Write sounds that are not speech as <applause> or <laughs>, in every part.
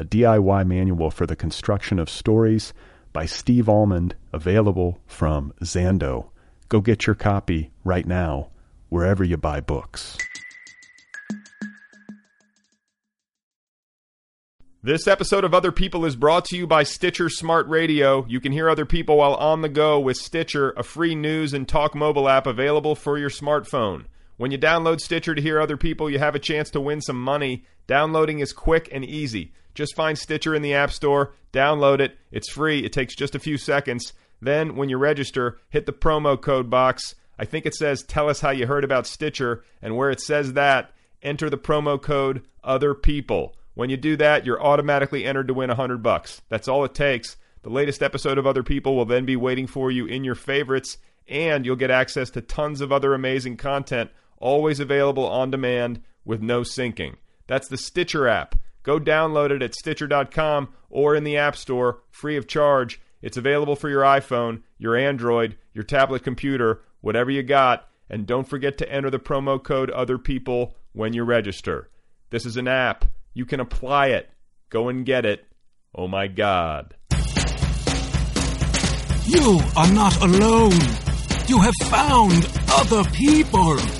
a DIY manual for the construction of stories by Steve Almond, available from Zando. Go get your copy right now, wherever you buy books. This episode of Other People is brought to you by Stitcher Smart Radio. You can hear other people while on the go with Stitcher, a free news and talk mobile app available for your smartphone. When you download Stitcher to hear other people, you have a chance to win some money. Downloading is quick and easy. Just find Stitcher in the App Store, download it. It's free, it takes just a few seconds. Then, when you register, hit the promo code box. I think it says, Tell us how you heard about Stitcher. And where it says that, enter the promo code Other People. When you do that, you're automatically entered to win 100 bucks. That's all it takes. The latest episode of Other People will then be waiting for you in your favorites, and you'll get access to tons of other amazing content always available on demand with no syncing. That's the Stitcher app. Go download it at Stitcher.com or in the App Store, free of charge. It's available for your iPhone, your Android, your tablet computer, whatever you got. And don't forget to enter the promo code Other People when you register. This is an app. You can apply it. Go and get it. Oh my God. You are not alone. You have found other people.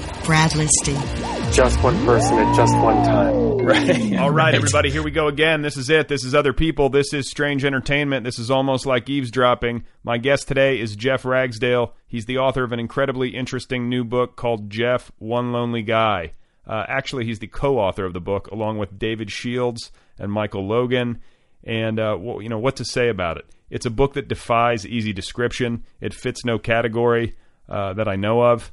Brad Listi. Just one person at just one time. Right. All right, everybody, here we go again. This is it. This is Other People. This is Strange Entertainment. This is almost like eavesdropping. My guest today is Jeff Ragsdale. He's the author of an incredibly interesting new book called Jeff, One Lonely Guy. Uh, actually, he's the co author of the book, along with David Shields and Michael Logan. And, uh, what, you know, what to say about it? It's a book that defies easy description, it fits no category uh, that I know of.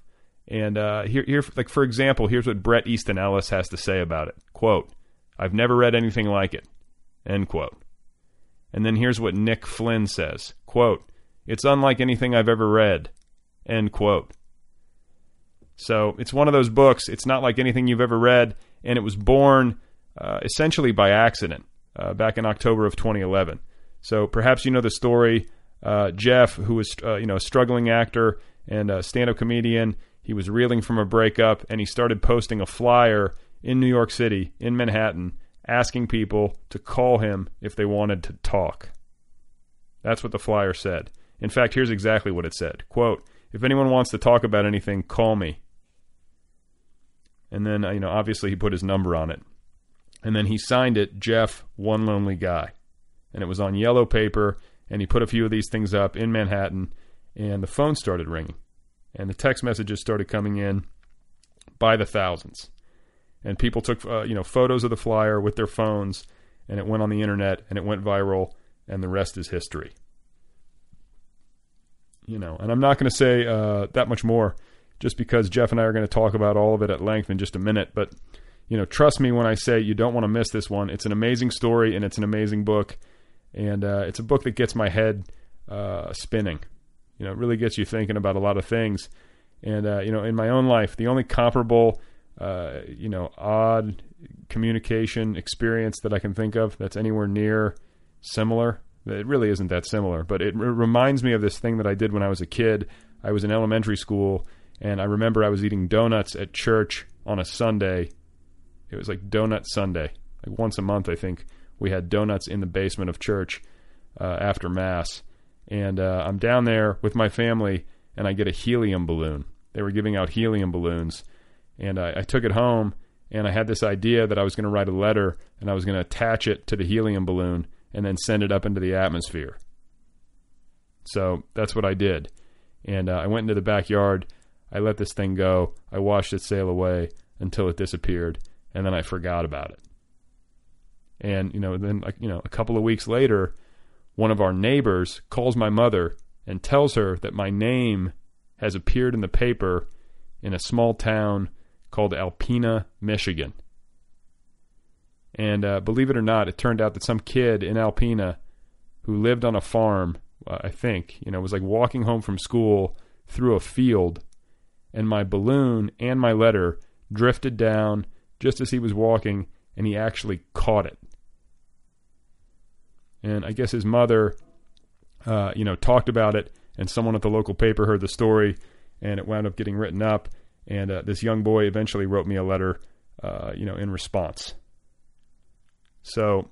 And uh, here, here, like for example, here's what Bret Easton Ellis has to say about it. "Quote: I've never read anything like it." End quote. And then here's what Nick Flynn says: "Quote: It's unlike anything I've ever read." End quote. So it's one of those books. It's not like anything you've ever read, and it was born uh, essentially by accident uh, back in October of 2011. So perhaps you know the story. Uh, Jeff, who was uh, you know a struggling actor and a stand-up comedian, he was reeling from a breakup, and he started posting a flyer in New York City, in Manhattan, asking people to call him if they wanted to talk. That's what the flyer said. In fact, here's exactly what it said. Quote, if anyone wants to talk about anything, call me. And then, uh, you know, obviously he put his number on it. And then he signed it Jeff, one lonely guy. And it was on yellow paper, and he put a few of these things up in Manhattan, and the phone started ringing and the text messages started coming in by the thousands. And people took uh, you know photos of the flyer with their phones, and it went on the internet, and it went viral, and the rest is history. You know, and I'm not going to say uh, that much more, just because Jeff and I are going to talk about all of it at length in just a minute. But you know, trust me when I say you don't want to miss this one. It's an amazing story, and it's an amazing book, and uh, it's a book that gets my head uh, spinning. You know, it really gets you thinking about a lot of things. And uh, you know, in my own life, the only comparable, uh, you know, odd communication experience that I can think of that's anywhere near similar. It really isn't that similar, but it reminds me of this thing that I did when I was a kid. I was in elementary school, and I remember I was eating donuts at church on a Sunday. It was like Donut Sunday. Like once a month, I think we had donuts in the basement of church uh, after mass, and uh, I'm down there with my family, and I get a helium balloon. They were giving out helium balloons, and I, I took it home, and I had this idea that I was going to write a letter, and I was going to attach it to the helium balloon, and then send it up into the atmosphere. So that's what I did, and uh, I went into the backyard. I let this thing go. I watched it sail away until it disappeared, and then I forgot about it. And you know, then like you know, a couple of weeks later, one of our neighbors calls my mother and tells her that my name has appeared in the paper in a small town called Alpena, Michigan. And uh, believe it or not, it turned out that some kid in Alpena who lived on a farm, uh, I think, you know, was like walking home from school through a field, and my balloon and my letter drifted down just as he was walking, and he actually caught it. And I guess his mother, uh, you know, talked about it, and someone at the local paper heard the story, and it wound up getting written up. And uh, this young boy eventually wrote me a letter, uh, you know, in response. So,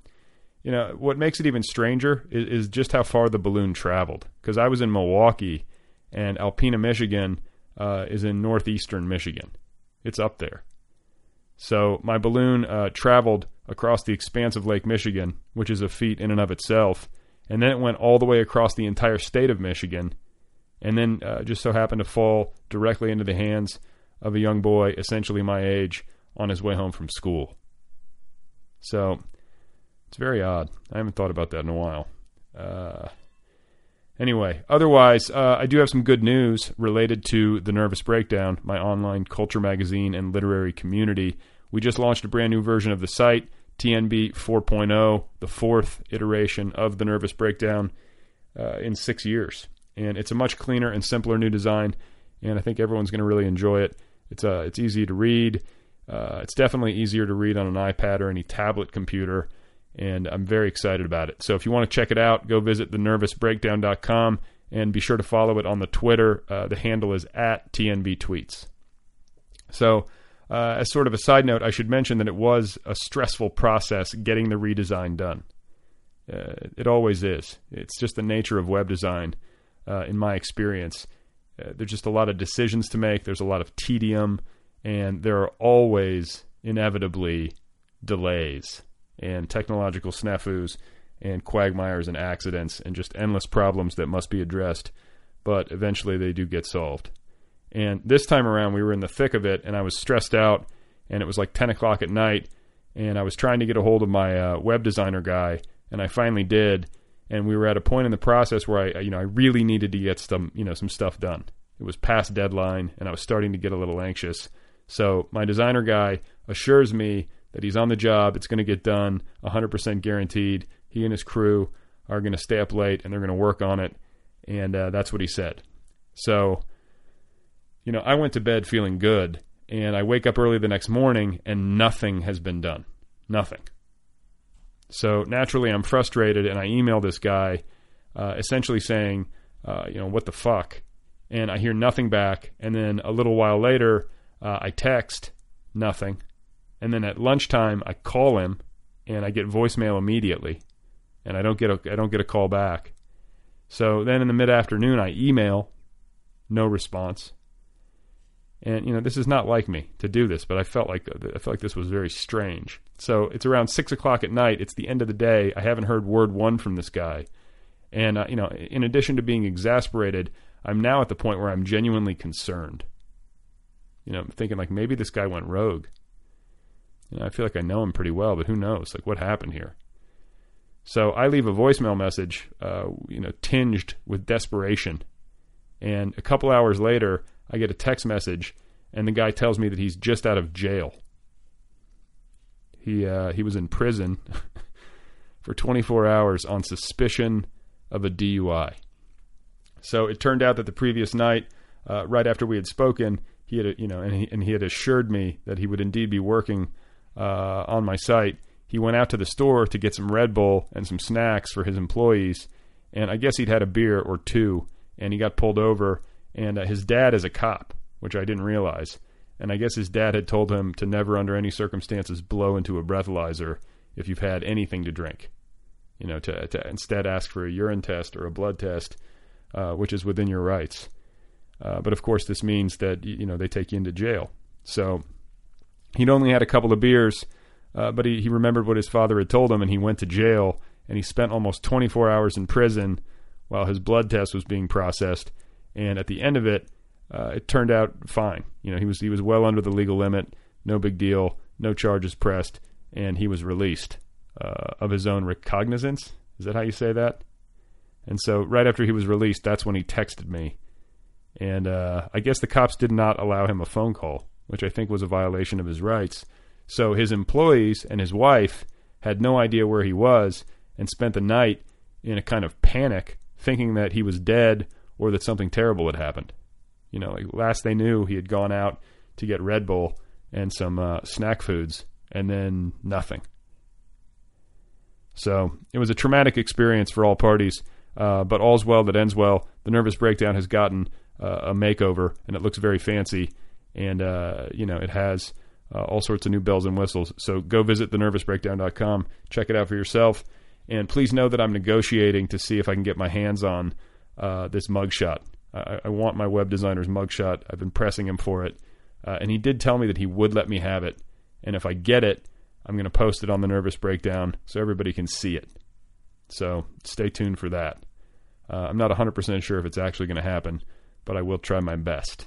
you know, what makes it even stranger is, is just how far the balloon traveled. Because I was in Milwaukee, and Alpena, Michigan, uh, is in northeastern Michigan. It's up there. So my balloon uh, traveled across the expanse of Lake Michigan, which is a feat in and of itself, and then it went all the way across the entire state of Michigan, and then uh, just so happened to fall directly into the hands of a young boy, essentially my age, on his way home from school. So it's very odd. I haven't thought about that in a while. Uh, anyway, otherwise, uh, I do have some good news related to the Nervous Breakdown, my online culture magazine and literary community. We just launched a brand new version of the site, TNB 4.0, the fourth iteration of the Nervous Breakdown uh, in six years. And it's a much cleaner and simpler new design, and I think everyone's going to really enjoy it. It's uh, it's easy to read. Uh, it's definitely easier to read on an iPad or any tablet computer, and I'm very excited about it. So if you want to check it out, go visit thenervousbreakdown.com and be sure to follow it on the Twitter. Uh, the handle is at TNB Tweets. So, uh, as sort of a side note, I should mention that it was a stressful process getting the redesign done. Uh, it always is. It's just the nature of web design, uh, in my experience. Uh, there's just a lot of decisions to make. There's a lot of tedium, and there are always inevitably delays and technological snafus and quagmires and accidents and just endless problems that must be addressed. But eventually, they do get solved. And this time around, we were in the thick of it, and I was stressed out, and it was like 10 o'clock at night, and I was trying to get a hold of my uh, web designer guy, and I finally did. And we were at a point in the process where I, you know, I really needed to get some, you know, some stuff done. It was past deadline, and I was starting to get a little anxious. So my designer guy assures me that he's on the job. It's going to get done, 100% guaranteed. He and his crew are going to stay up late, and they're going to work on it. And uh, that's what he said. So you know, I went to bed feeling good, and I wake up early the next morning, and nothing has been done. Nothing. So naturally, I'm frustrated, and I email this guy, uh, essentially saying, uh, you know, what the fuck? And I hear nothing back. And then a little while later, uh, I text, nothing. And then at lunchtime, I call him, and I get voicemail immediately, and I don't get a I don't get a call back. So then in the mid afternoon, I email, no response. And you know, this is not like me to do this, but I felt like I felt like this was very strange. So it's around six o'clock at night. It's the end of the day. I haven't heard word one from this guy, and uh, you know, in addition to being exasperated, I'm now at the point where I'm genuinely concerned. You know, I'm thinking like maybe this guy went rogue. You know, I feel like I know him pretty well, but who knows? Like what happened here? So I leave a voicemail message, uh, you know, tinged with desperation, and a couple hours later. I get a text message, and the guy tells me that he's just out of jail. He uh, he was in prison <laughs> for 24 hours on suspicion of a DUI. So it turned out that the previous night, uh, right after we had spoken, he had you know, and he and he had assured me that he would indeed be working uh, on my site. He went out to the store to get some Red Bull and some snacks for his employees, and I guess he'd had a beer or two, and he got pulled over and uh, his dad is a cop, which I didn't realize. And I guess his dad had told him to never, under any circumstances, blow into a breathalyzer if you've had anything to drink. you know, to, to instead ask for a urine test or a blood test, uh, which is within your rights. Uh, but of course, this means that you know they take you into jail. So he'd only had a couple of beers, uh, but he, he remembered what his father had told him, and he went to jail. And he spent almost 24 hours in prison while his blood test was being processed. And at the end of it, uh, it turned out fine. You know, he was he was well under the legal limit, no big deal, no charges pressed, and he was released uh, of his own recognizance. Is that how you say that? And so, right after he was released, that's when he texted me, and uh, I guess the cops did not allow him a phone call, which I think was a violation of his rights. So his employees and his wife had no idea where he was and spent the night in a kind of panic, thinking that he was dead or that something terrible had happened. You know, like last they knew, he had gone out to get Red Bull and some uh, snack foods, and then nothing. So it was a traumatic experience for all parties, uh, but all's well that ends well. The Nervous Breakdown has gotten uh, a makeover, and it looks very fancy, and uh, you know it has uh, all sorts of new bells and whistles. So go visit thenervousbreakdown.com, check it out for yourself, and please know that I'm negotiating to see if I can get my hands on uh, this mugshot. I, I want my web designer's mugshot. I've been pressing him for it, uh, and he did tell me that he would let me have it, and if I get it I'm going to post it on the Nervous Breakdown so everybody can see it. So stay tuned for that. Uh, I'm not 100% sure if it's actually going to happen, but I will try my best.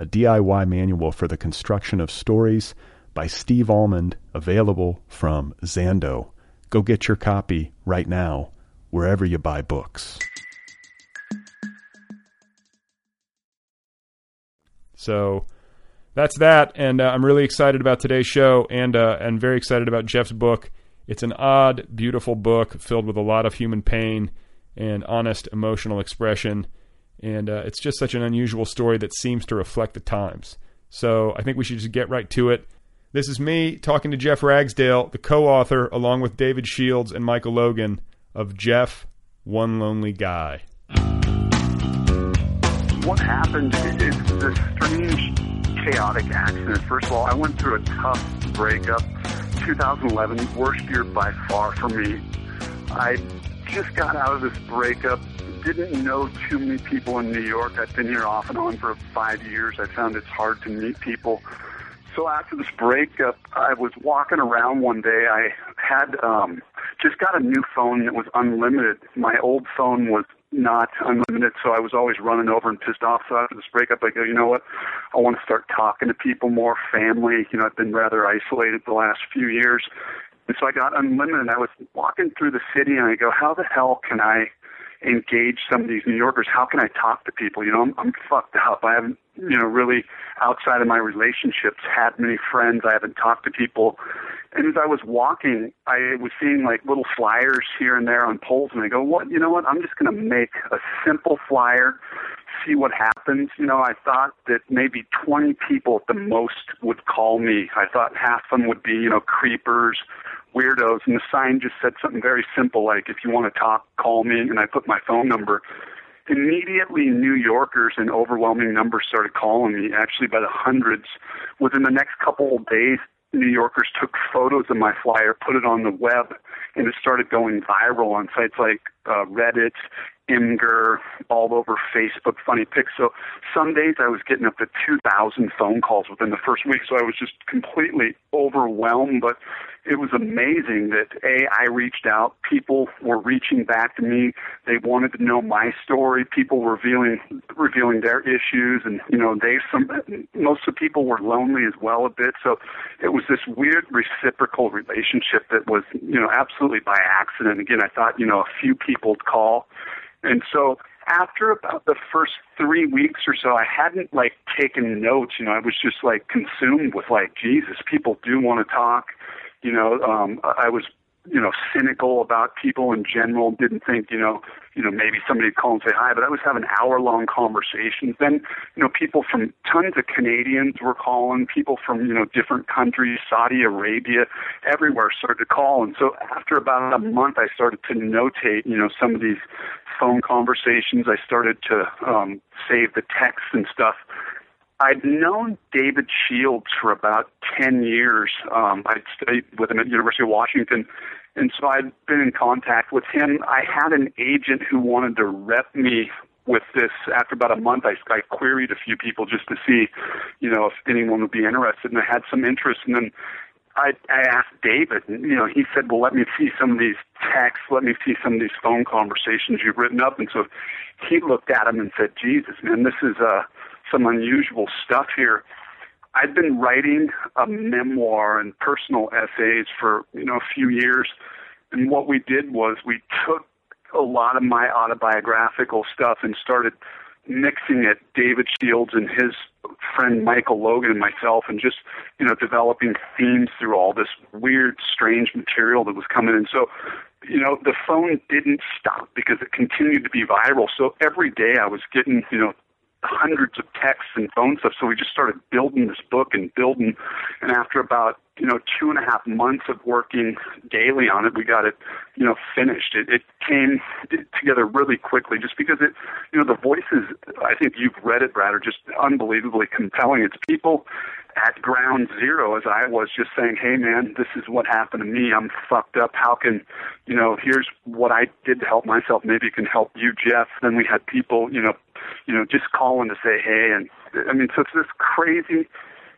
a DIY manual for the construction of stories by Steve Almond, available from Zando. Go get your copy right now, wherever you buy books. So that's that, and uh, I'm really excited about today's show, and uh, and very excited about Jeff's book. It's an odd, beautiful book filled with a lot of human pain and honest emotional expression, and uh, it's just such an unusual story that seems to reflect the times. So I think we should just get right to it. This is me talking to Jeff Ragsdale, the co-author, along with David Shields and Michael Logan, of Jeff, One Lonely Guy what happened is this strange, chaotic accident. First of all, I went through a tough breakup. 2011, worst year by far for me. I just got out of this breakup. Didn't know too many people in New York. I've been here off and on for five years. I found it's hard to meet people. So after this breakup, I was walking around one day. I had um, just got a new phone that was unlimited. My old phone was not unlimited, so I was always running over and pissed off. So after this breakup, I go, you know what? I want to start talking to people more, family. You know, I've been rather isolated the last few years. And so I got unlimited. I was walking through the city, and I go, how the hell can I engage some of these New Yorkers? How can I talk to people? You know, I'm, I'm fucked up. I haven't, you know, really outside of my relationships had many friends. I haven't talked to people and as I was walking, I was seeing like little flyers here and there on poles, and I go, "What? You know what? I'm just going to make a simple flyer, see what happens." You know, I thought that maybe 20 people at the most would call me. I thought half of them would be, you know, creepers, weirdos, and the sign just said something very simple like, "If you want to talk, call me." And I put my phone number. Immediately, New Yorkers in overwhelming numbers started calling me, actually by the hundreds. Within the next couple of days, New Yorkers took photos of my flyer, put it on the web, and it started going viral on sites like uh, Reddit Imgur, all over Facebook, funny pics. So some days I was getting up to 2,000 phone calls within the first week. So I was just completely overwhelmed. But it was amazing that a I reached out. People were reaching back to me. They wanted to know my story. People were revealing revealing their issues, and you know they some most of the people were lonely as well a bit. So it was this weird reciprocal relationship that was you know absolutely by accident. Again, I thought you know a few people would call, and so after about the first three weeks or so, I hadn't like taken notes. You know, I was just like consumed with like Jesus. People do want to talk you know, um, I was, you know, cynical about people in general. Didn't think, you know, you know, maybe somebody would call and say hi, but I was having hour-long conversations. Then, you know, people from tons of Canadians were calling. People from, you know, different countries, Saudi Arabia, everywhere started to call. And so, after about a month, I started to notate, you know, some of these phone conversations. I started to um, save the texts and stuff I'd known David Shields for about 10 years. Um, I'd studied with him at University of Washington, and so I'd been in contact with him. I had an agent who wanted to rep me with this after about a month I, I queried a few people just to see you know if anyone would be interested and I had some interest and then I, I asked David, and you know, he said, "Well, let me see some of these texts. Let me see some of these phone conversations you've written up." And so he looked at him and said, "Jesus, man, this is uh, some unusual stuff here. I'd been writing a memoir and personal essays for you know a few years, and what we did was we took a lot of my autobiographical stuff and started mixing it. David Shields and his friend Michael Logan and myself, and just you know developing themes through all this weird, strange material that was coming in. So you know, the phone didn't stop because it continued to be viral. So every day I was getting, you know, hundreds of texts and phone stuff. So we just started building this book and building. And after about you know two and a half months of working daily on it, we got it you know finished. It, it came together really quickly, just because it you know the voices. I think you've read it, Brad, are just unbelievably compelling. It's people at ground zero as I was just saying, Hey man, this is what happened to me. I'm fucked up. How can, you know, here's what I did to help myself. Maybe it can help you, Jeff. Then we had people, you know, you know, just calling to say hey. And I mean, so it's this crazy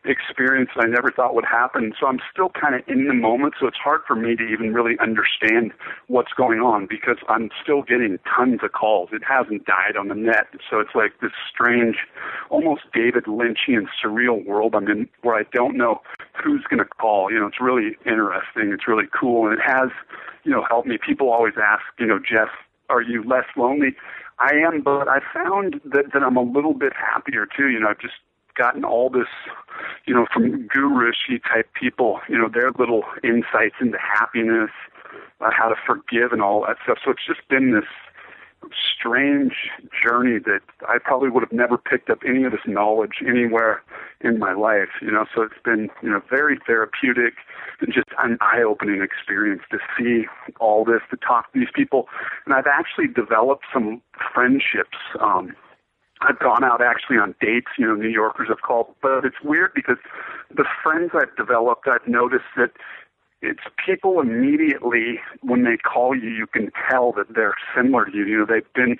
experience that I never thought would happen. So I'm still kind of in the moment. So it's hard for me to even really understand what's going on because I'm still getting tons of calls. It hasn't died on the net. So it's like this strange, almost David Lynchian surreal world I'm in where I don't know who's going to call. You know, it's really interesting. It's really cool. And it has, you know, helped me. People always ask, you know, Jeff, are you less lonely? I am, but I found that that I'm a little bit happier too. You know, I've just gotten all this, you know, from guru-y type people. You know, their little insights into happiness, uh, how to forgive, and all that stuff. So it's just been this strange journey that I probably would have never picked up any of this knowledge anywhere in my life, you know. So it's been, you know, very therapeutic and just an eye-opening experience to see all this, to talk to these people, and I've actually developed some friendships. Um, I've gone out actually on dates, you know, New Yorkers have called, but it's weird because the friends I've developed, I've noticed that it's people immediately when they call you, you can tell that they're similar to you. You know, they've been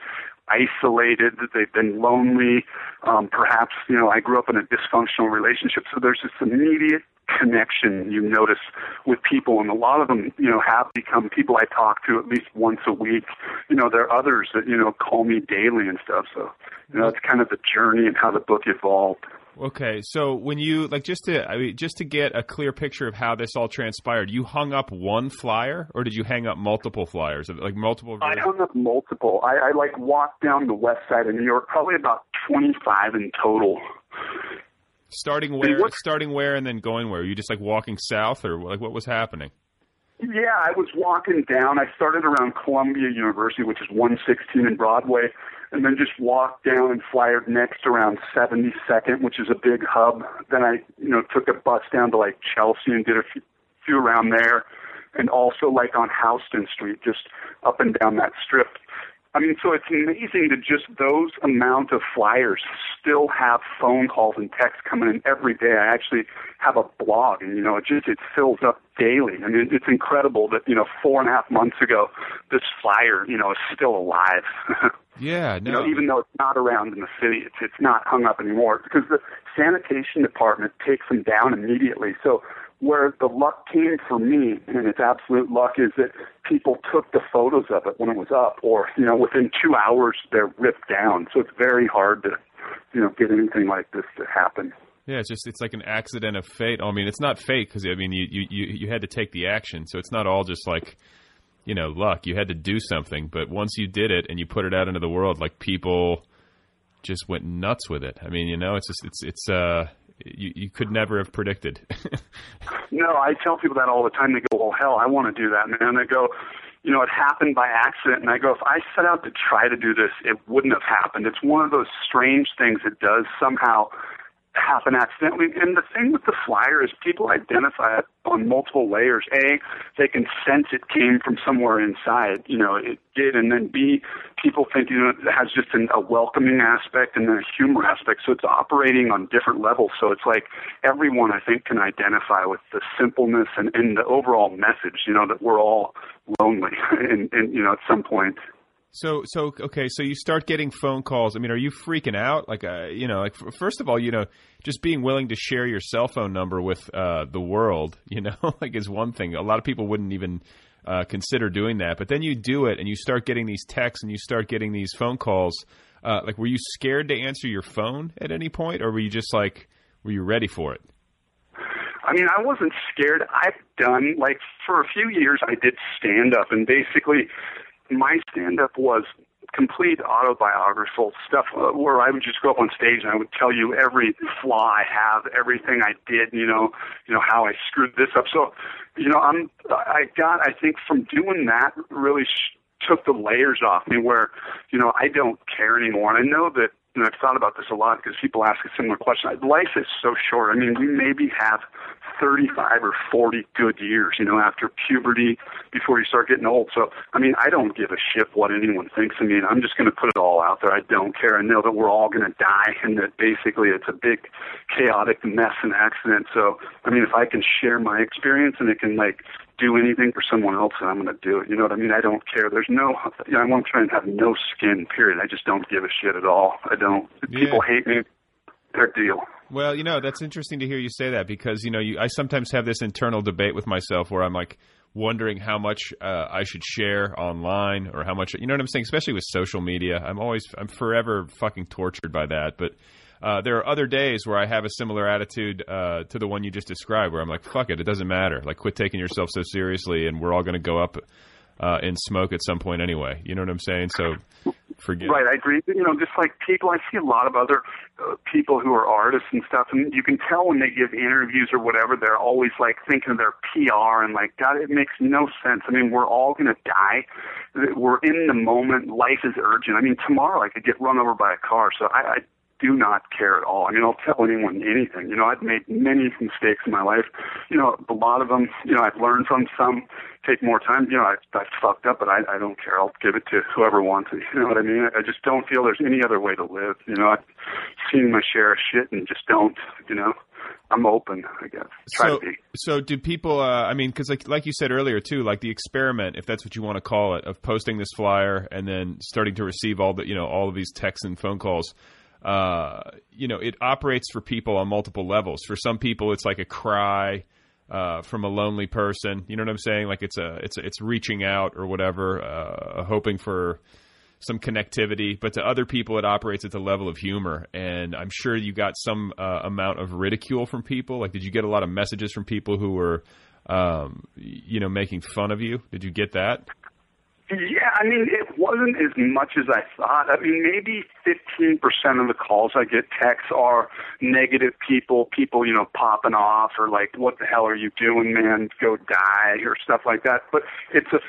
isolated, they've been lonely. Um, perhaps, you know, I grew up in a dysfunctional relationship, so there's this immediate connection you notice with people, and a lot of them, you know, have become people I talk to at least once a week. You know, there are others that you know call me daily and stuff. So, you know, it's kind of the journey and how the book evolved. Okay, so when you like just to I mean, just to get a clear picture of how this all transpired, you hung up one flyer, or did you hang up multiple flyers, like multiple? I hung up multiple. I, I like walked down the west side of New York, probably about twenty five in total. Starting where? What, starting where, and then going where? Were you just like walking south, or like what was happening? Yeah, I was walking down. I started around Columbia University, which is 116 in Broadway, and then just walked down and flyered next around 72nd, which is a big hub. Then I, you know, took a bus down to like Chelsea and did a few, few around there, and also like on Houston Street, just up and down that strip. I mean, so it's amazing to just those amount of flyers still have phone calls and texts coming in every day. I actually have a blog, and you know, it just it fills up daily. I mean, it's incredible that you know, four and a half months ago, this flyer, you know, is still alive. <laughs> Yeah, no. You know, even though it's not around in the city, it's it's not hung up anymore because the sanitation department takes them down immediately. So where the luck came for me, and it's absolute luck, is that people took the photos of it when it was up, or you know, within two hours they're ripped down. So it's very hard to, you know, get anything like this to happen. Yeah, it's just it's like an accident of fate. I mean, it's not fate because I mean you, you you you had to take the action, so it's not all just like you know luck. You had to do something, but once you did it and you put it out into the world, like people just went nuts with it. I mean, you know, it's just it's it's uh you you could never have predicted. <laughs> no, I tell people that all the time. They go, "Well, hell, I want to do that," man. They go, you know, it happened by accident. And I go, if I set out to try to do this, it wouldn't have happened. It's one of those strange things that does somehow happen accidentally. And the thing with the flyer is people identify it on multiple layers. A, they can sense it came from somewhere inside, you know, it did. And then B, people think, you know, it has just an, a welcoming aspect and then a humor aspect. So it's operating on different levels. So it's like everyone, I think, can identify with the simpleness and, and the overall message, you know, that we're all lonely <laughs> and, and you know, at some point. So so okay, so you start getting phone calls. I mean, are you freaking out? Like, uh, you know, like first of all, you know, just being willing to share your cell phone number with uh, the world, <laughs> you know, like is one thing. A lot of people wouldn't even uh, consider doing that, but then you do it, and you start getting these texts, and you start getting these phone calls. Uh, like, were you scared to answer your phone at any point, or were you just like, were you ready for it? I mean, I wasn't scared. I've done like for a few years. I did stand up, and basically my stand up was complete autobiographical stuff uh, where I would just go up on stage and I would tell you every flaw I have, everything I did, you know, you know how I screwed this up. So, you know, I'm I got I think from doing that really sh- took the layers off me where, you know, I don't care anymore. And I know that and I've thought about this a lot because people ask a similar question. Life is so short. I mean, we maybe have 35 or 40 good years, you know, after puberty, before you start getting old. So, I mean, I don't give a shit what anyone thinks of me. I'm just going to put it all out there. I don't care. I know that we're all going to die and that basically it's a big chaotic mess and accident. So, I mean, if I can share my experience and it can like do anything for someone else, and I'm going to do it. You know what I mean? I don't care. There's no, you know, I want to try and have no skin. Period. I just don't give a shit at all. I don't. Yeah. People hate me. Their deal. Well, you know, that's interesting to hear you say that because you know, you, I sometimes have this internal debate with myself where I'm like wondering how much uh, I should share online or how much, you know what I'm saying? Especially with social media, I'm always, I'm forever fucking tortured by that. But uh, there are other days where I have a similar attitude uh, to the one you just described, where I'm like, "Fuck it, it doesn't matter. Like, quit taking yourself so seriously, and we're all going to go up uh, in smoke at some point anyway." You know what I'm saying? So, forget. Right, I agree. You know, just like people, I see a lot of other uh, people who are artists and stuff, and you can tell when they give interviews or whatever, they're always like thinking of their PR and like, God, it makes no sense. I mean, we're all going to die. We're in the moment. Life is urgent. I mean, tomorrow I could get run over by a car, so I, I do not care at all. I mean, I'll tell anyone anything. You know, I've made many mistakes in my life. You know, a lot of them, you know, I've learned from some. Take more time. You know, I, I fucked up, but I, I don't care. I'll give it to whoever wants it. <laughs> You know what I mean? I just don't feel there's any other way to live. You know, I've seen my share of shit and just don't. You know. I'm open, I guess. Try so, to be. So, do people? Uh, I mean, because like like you said earlier too, like the experiment, if that's what you want to call it, of posting this flyer and then starting to receive all the you know all of these texts and phone calls uh, you know, it operates for people on multiple levels. For some people, it's like a cry uh, from a lonely person. You know what I'm saying? Like it's a it's a, it's reaching out or whatever, uh, hoping for some connectivity. But to other people, it operates at the level of humor. And I'm sure you got some uh, amount of ridicule from people. Like, did you get a lot of messages from people who were, um, you know, making fun of you? Did you get that? Yeah, I mean, it wasn't as much as I thought. I mean, maybe 15% of the calls I get texts are negative people, people, you know, popping off or like, what the hell are you doing, man? Go die or stuff like that. But it's a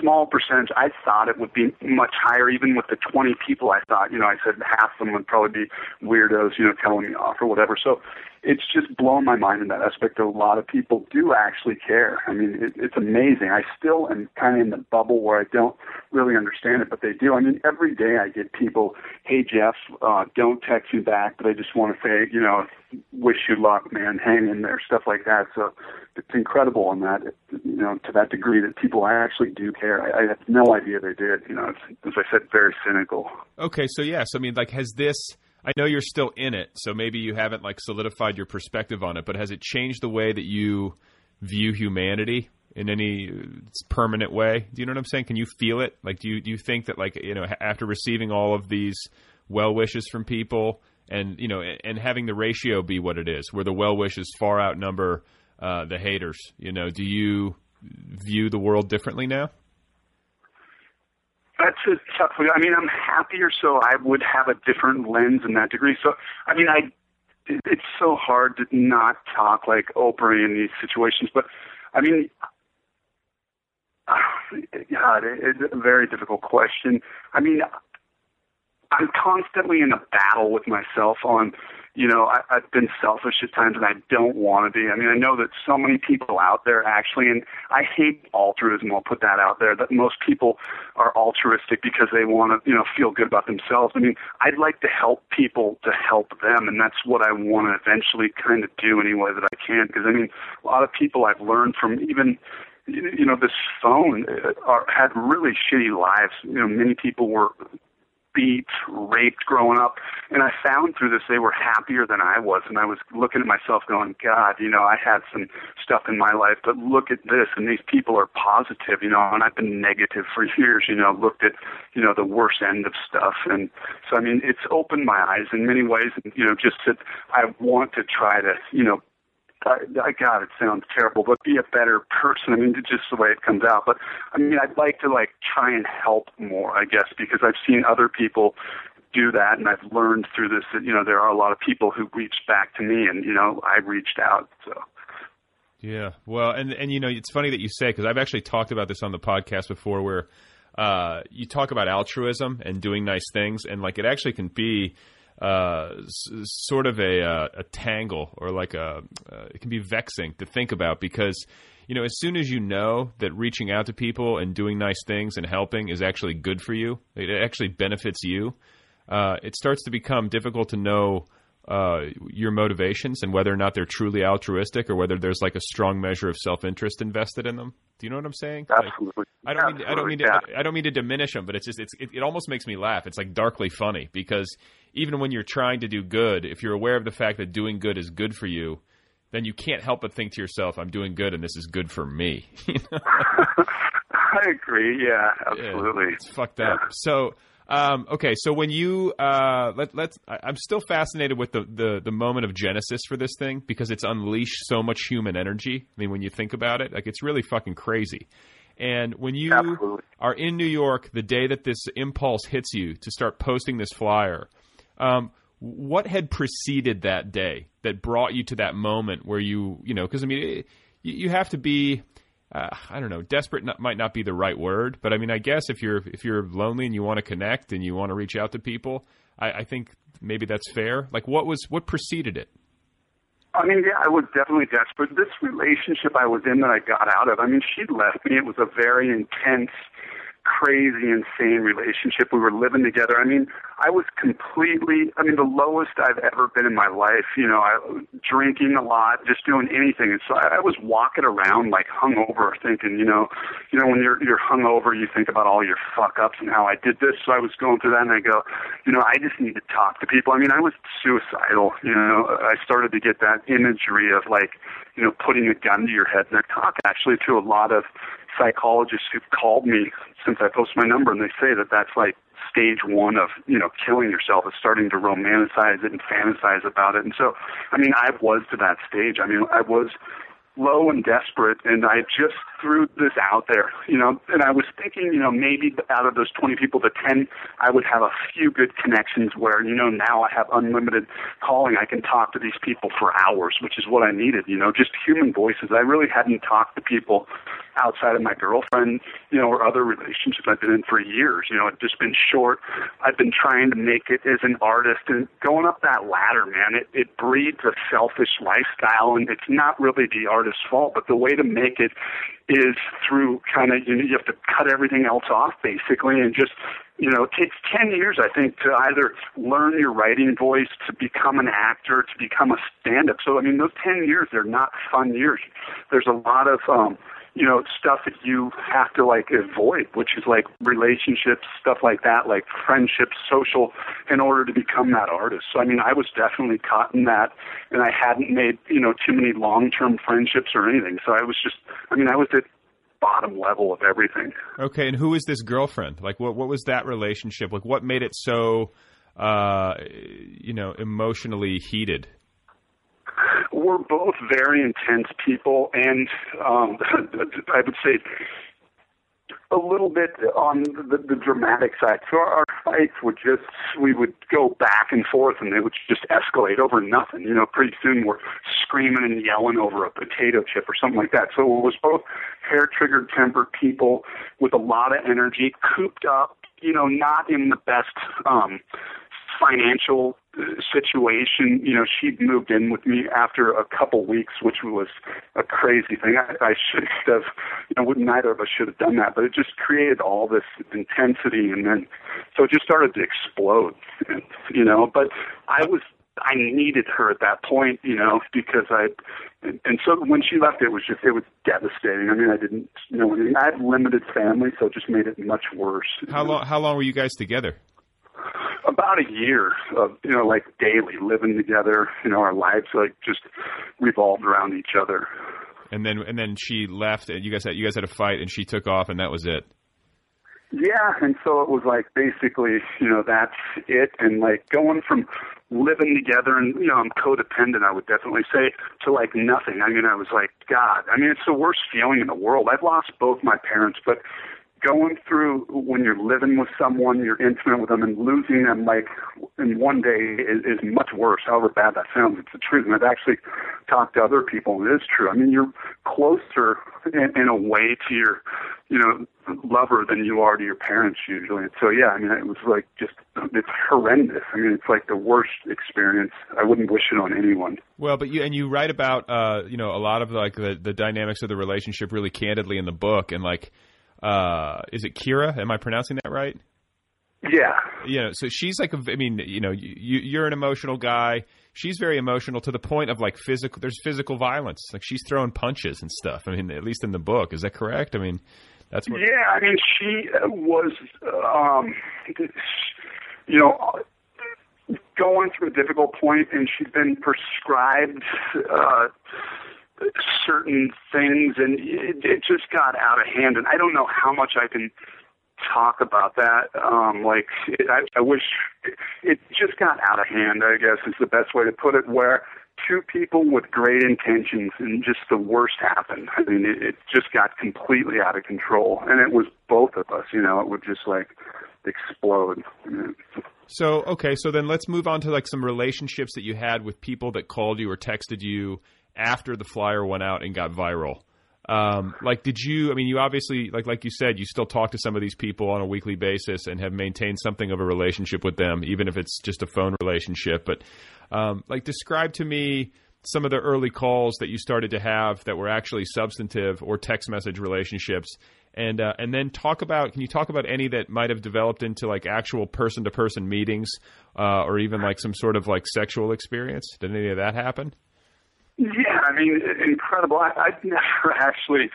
small percentage. I thought it would be much higher, even with the 20 people I thought, you know, I said half of them would probably be weirdos, you know, telling me off or whatever. So it's just blown my mind in that aspect. A lot of people do actually care. I mean, it, it's amazing. I still am kind of in the bubble where I don't really understand it, but they do. I mean, every day I get people, "Hey Jeff, uh, don't text me back, but I just want to say, you know, wish you luck, man. Hang in there, stuff like that." So it's incredible on that, you know, to that degree that people actually do care. I, I had no idea they did. You know, it's, as I said, very cynical. Okay, so yes, I mean, like, has this? I know you're still in it, so maybe you haven't like solidified your perspective on it, but has it changed the way that you view humanity in any permanent way? Do you know what I'm saying? Can you feel it? Like, do you do you think that like you know after receiving all of these well wishes from people and you know and having the ratio be what it is, where the well wishes far outnumber uh, the haters, you know, do you view the world differently now? That's a tough. one. I mean, I'm happier, so I would have a different lens in that degree. So, I mean, I it's so hard to not talk like Oprah in these situations, but I mean, <sighs> God, it's a very difficult question. I mean, I'm constantly in a battle with myself on you know, I, I've been selfish at times and I don't want to be. I mean, I know that so many people out there actually, and I hate altruism. I'll put that out there. That most people are altruistic because they want to, you know, feel good about themselves. I mean, I'd like to help people to help them, and that's what I want to eventually kind of do any way that I can. Because I mean, a lot of people I've learned from even you know this phone uh, are, had really shitty lives. You know, many people were beat, raped growing up. And I found through this they were happier than I was. And I was looking at myself going, God, you know, I had some stuff in my life, but look at this. And these people are positive, you know, and I've been negative for <laughs> years, you know, looked at, you know, the worst end of stuff. And so, I mean, it's opened my eyes in many ways. You know, just that I want to try to, you know, I, I God, it sounds terrible, but be a better person. I mean, just the way it comes out. But I mean, I'd like to like try and help more, I guess, because I've seen other people do that, and I've learned through this that you know there are a lot of people who reached back to me, and you know I reached out. So. Yeah, well, and and you know it's funny that you say because I've actually talked about this on the podcast before, where uh, you talk about altruism and doing nice things, and like it actually can be uh, s- sort of a, uh, a tangle or like a uh, it can be vexing to think about because you know as soon as you know that reaching out to people and doing nice things and helping is actually good for you it actually benefits you uh, it starts to become difficult to know uh, your motivations and whether or not they're truly altruistic or whether there's like a strong measure of self-interest invested in them. Do you know what I'm saying? Absolutely. Like, I don't Absolutely. mean I don't mean to, yeah. I don't mean to diminish them, but it's just it's it, it almost makes me laugh. It's like darkly funny because even when you're trying to do good, if you're aware of the fact that doing good is good for you, then you can't help but think to yourself, "I'm doing good, and this is good for me." <laughs> <laughs> I agree. Yeah, absolutely. Yeah, it's fucked up. So, um, okay, so when you uh, let let's, I, I'm still fascinated with the, the the moment of genesis for this thing because it's unleashed so much human energy. I mean, when you think about it, like it's really fucking crazy. And when you Absolutely. are in New York, the day that this impulse hits you to start posting this flyer, um, what had preceded that day that brought you to that moment where you, you know, because I mean, it, you, you have to be, uh, I don't know, desperate not, might not be the right word, but I mean, I guess if you're if you're lonely and you want to connect and you want to reach out to people, I, I think maybe that's fair. Like, what was what preceded it? I mean, yeah, I was definitely desperate. This relationship I was in that I got out of, I mean, she left me. It was a very intense, crazy, insane relationship. We were living together. I mean, I was completely, I mean, the lowest I've ever been in my life. You know, I drinking a lot, just doing anything. And so I, I was walking around like hungover, thinking, you know, you know, when you're you're hungover, you think about all your fuck ups and how I did this. So I was going through that, and I go, you know, I just need to talk to people. I mean, I was suicidal. You know, I started to get that imagery of like, you know, putting a gun to your head. And I talk actually to a lot of psychologists who've called me since I posted my number, and they say that that's like stage one of you know killing yourself is starting to romanticize it and fantasize about it. And so, I mean, I was to that stage. I mean, I was low and desperate, and I just threw this out there, you know. And I was thinking, you know, maybe out of those 20 people, the 10, I would have a few good connections where, you know, now I have unlimited calling. I can talk to these people for hours, which is what I needed, you know, just human voices. I really hadn't talked to people outside of my girlfriend, you know, or other relationships I've been in for years. You know, it's just been short. I've been trying to make it as an artist and going up that ladder, man. It it breeds a selfish lifestyle, and it's not really the artist's fault, but the way to make it is through kind of you know you have to cut everything else off basically and just you know, it takes 10 years, I think, to either learn your writing voice, to become an actor, to become a stand up. So, I mean, those 10 years, they're not fun years. There's a lot of, um, you know, stuff that you have to like avoid, which is like relationships, stuff like that, like friendships, social, in order to become that artist. So, I mean, I was definitely caught in that, and I hadn't made, you know, too many long term friendships or anything. So I was just, I mean, I was at bottom level of everything. Okay, and who is this girlfriend? Like, what what was that relationship? Like, what made it so, uh, you know, emotionally heated? We're both very intense people, and um, <laughs> I would say a little bit on the, the dramatic side. So our fights would just we would go back and forth, and they would just escalate over nothing. You know, pretty soon we're screaming and yelling over a potato chip or something like that. So it was both hair triggered tempered people with a lot of energy, cooped up. You know, not in the best um, financial situation. You know, she moved in with me after a couple weeks, which was a crazy thing. I, I should have, you know, wouldn't neither of us should have done that, but it just created all this intensity, and then so it just started to explode. You know, but I was I needed her at that point, you know, because I, and, and so when she left, it was just, it was devastating. I mean, I didn't you know I had limited family, so it just made it much worse. How long? How long were you guys together? About a year of you know like daily living together. You know our lives like just revolved around each other. And then and then she left and you guys had you guys had a fight and she took off and that was it. Yeah and so it was like basically you know that's it. And like going from living together and you know I'm codependent I would definitely say to like nothing. I mean I was like god. I mean it's the worst feeling in the world. I've lost both my parents but going through when you're living with someone, you're intimate with them, and losing them like in one day is, is much worse. However bad that sounds, it's the truth. And I've actually talked to other people, and it is true. I mean, you're closer in, in a way to your, you know, lover than you are to your parents usually. And so yeah, I mean, it was like just it's horrendous. I mean, it's like the worst experience. I wouldn't wish it on anyone. Well, but you and you write about uh, you know, a lot of like the the dynamics of the relationship really candidly in the book, and like uh, is it Kira? Am I pronouncing that right? Yeah. You know, so she's like a, I mean, you know, you, you're an emotional guy. She's very emotional to the point of like physical. There's physical violence. Like she's throwing punches and stuff. I mean, at least in the book, is that correct? I mean, that's what. Yeah, I mean, she was, um, you know, going through a difficult point, and she's been prescribed. Uh, certain things, and it, it just got out of hand. And I don't know how much I can talk about that. Um, like, it, I, I wish it, just got out of hand. I guess is the best way to put it. Where two people with great intentions and just the worst happened. I mean, it, it just got completely out of control, and it was both of us. You know, it would just like explode. So okay, so then let's move on to like some relationships that you had with people that called you or texted you after the flyer went out and got viral. Um, like, did you? I mean, you obviously, like, like you said, you still talk to some of these people on a weekly basis and have maintained something of a relationship with them, even if it's just a phone relationship. But, um, like, describe to me some of the early calls that you started to have that were actually substantive or text message relationships, and uh, and then talk about. Can you talk about any that might have developed into like actual person to person meetings, uh, or even like some sort of like sexual experience? Did any of that happen? Yeah, I mean, incredible. I, I've never <laughs> actually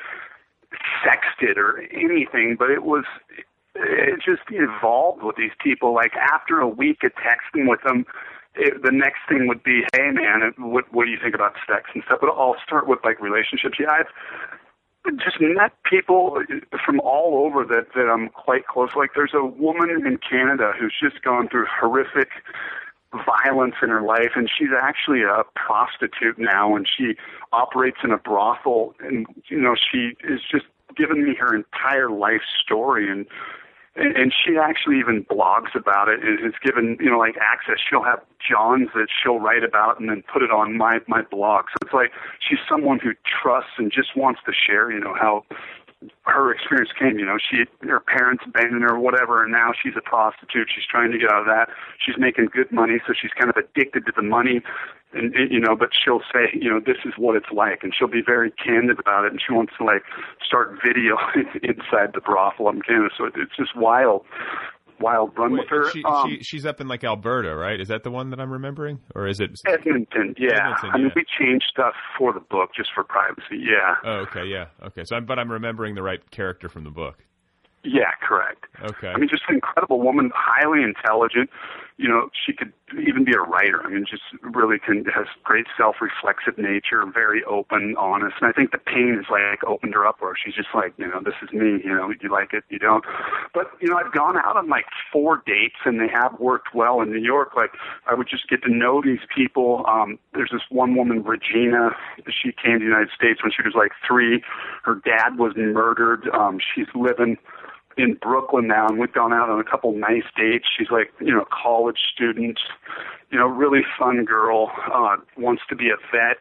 sexted or anything, but it was it just evolved with these people. Like after a week of texting with them, it, the next thing would be, "Hey, man, what what do you think about sex and stuff?" But I'll start with like relationships. Yeah, I've just met people from all over that that I'm quite close. Like there's a woman in Canada who's just gone through horrific violence in her life and she's actually a prostitute now and she operates in a brothel and you know she is just given me her entire life story and and she actually even blogs about it and has given you know like access. She'll have johns that she'll write about and then put it on my my blog. So it's like she's someone who trusts and just wants to share you know how her experience came. You know, she her parents abandoned her, or whatever, and now she's a prostitute. She's trying to get out of that. She's making good money, so she's kind of addicted to the money. And you know, but she'll say, you know, this is what it's like, and she'll be very candid about it. And she wants to like start video <laughs> inside the brothel in Canada. So it's just wild wild run Wait, with her. She, um, she, she's up in like Alberta, right? Is that the one that I'm remembering, or is it? Edmonton, yeah. Edmonton, I mean, yeah. we changed stuff for the book just for privacy. Yeah, Oh, okay, yeah, okay. So, I'm, but I'm remembering the right character from the book. Yeah, correct. Okay. I mean, just an incredible woman, highly intelligent. You know, she could even be a writer. I mean, just really can has great self-reflexive nature, very open, honest. And I think the pain has like opened her up, where she's just like, you know, this is me. You know, you like it, you don't. But you know, I've gone out on like four dates, and they have worked well in New York. Like, I would just get to know these people. Um, there's this one woman, Regina. She came to the United States when she was like three. Her dad was murdered. Um, she's living in Brooklyn now, and we've gone out on a couple nice dates. She's like, you know, college student, you know, really fun girl, uh, wants to be a vet.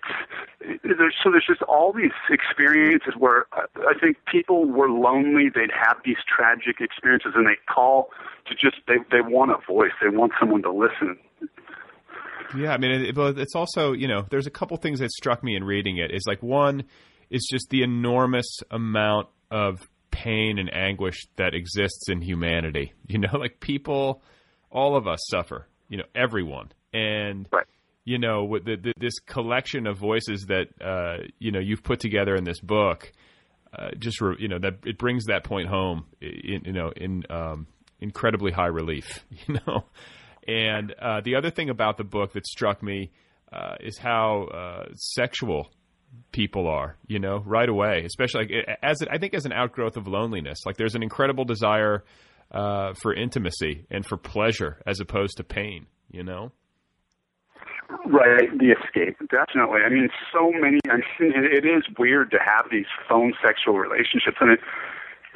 There's, so there's just all these experiences where I I think people were lonely. They'd have these tragic experiences, and they call to just they they want a voice. They want someone to listen. Yeah, I mean, but it's also you know, there's a couple things that struck me in reading it. Is like one is just the enormous amount of pain and anguish that exists in humanity. <laughs> You know, like people, all of us suffer. You know, everyone, and Right. you know, with the, the, this collection of voices that uh, you know you've put together in this book, uh, just re, you know that it brings that point home. In, you know, in um, incredibly high relief. <laughs> You know, and uh, the other thing about the book that struck me uh, is how uh, sexual people are. You know, right away, especially like, as I think as an outgrowth of loneliness. Like there's an incredible desire uh, for intimacy and for pleasure as opposed to pain. You know. Right, the escape, definitely. I mean, so many. I mean, it is weird to have these phone sexual relationships, and it.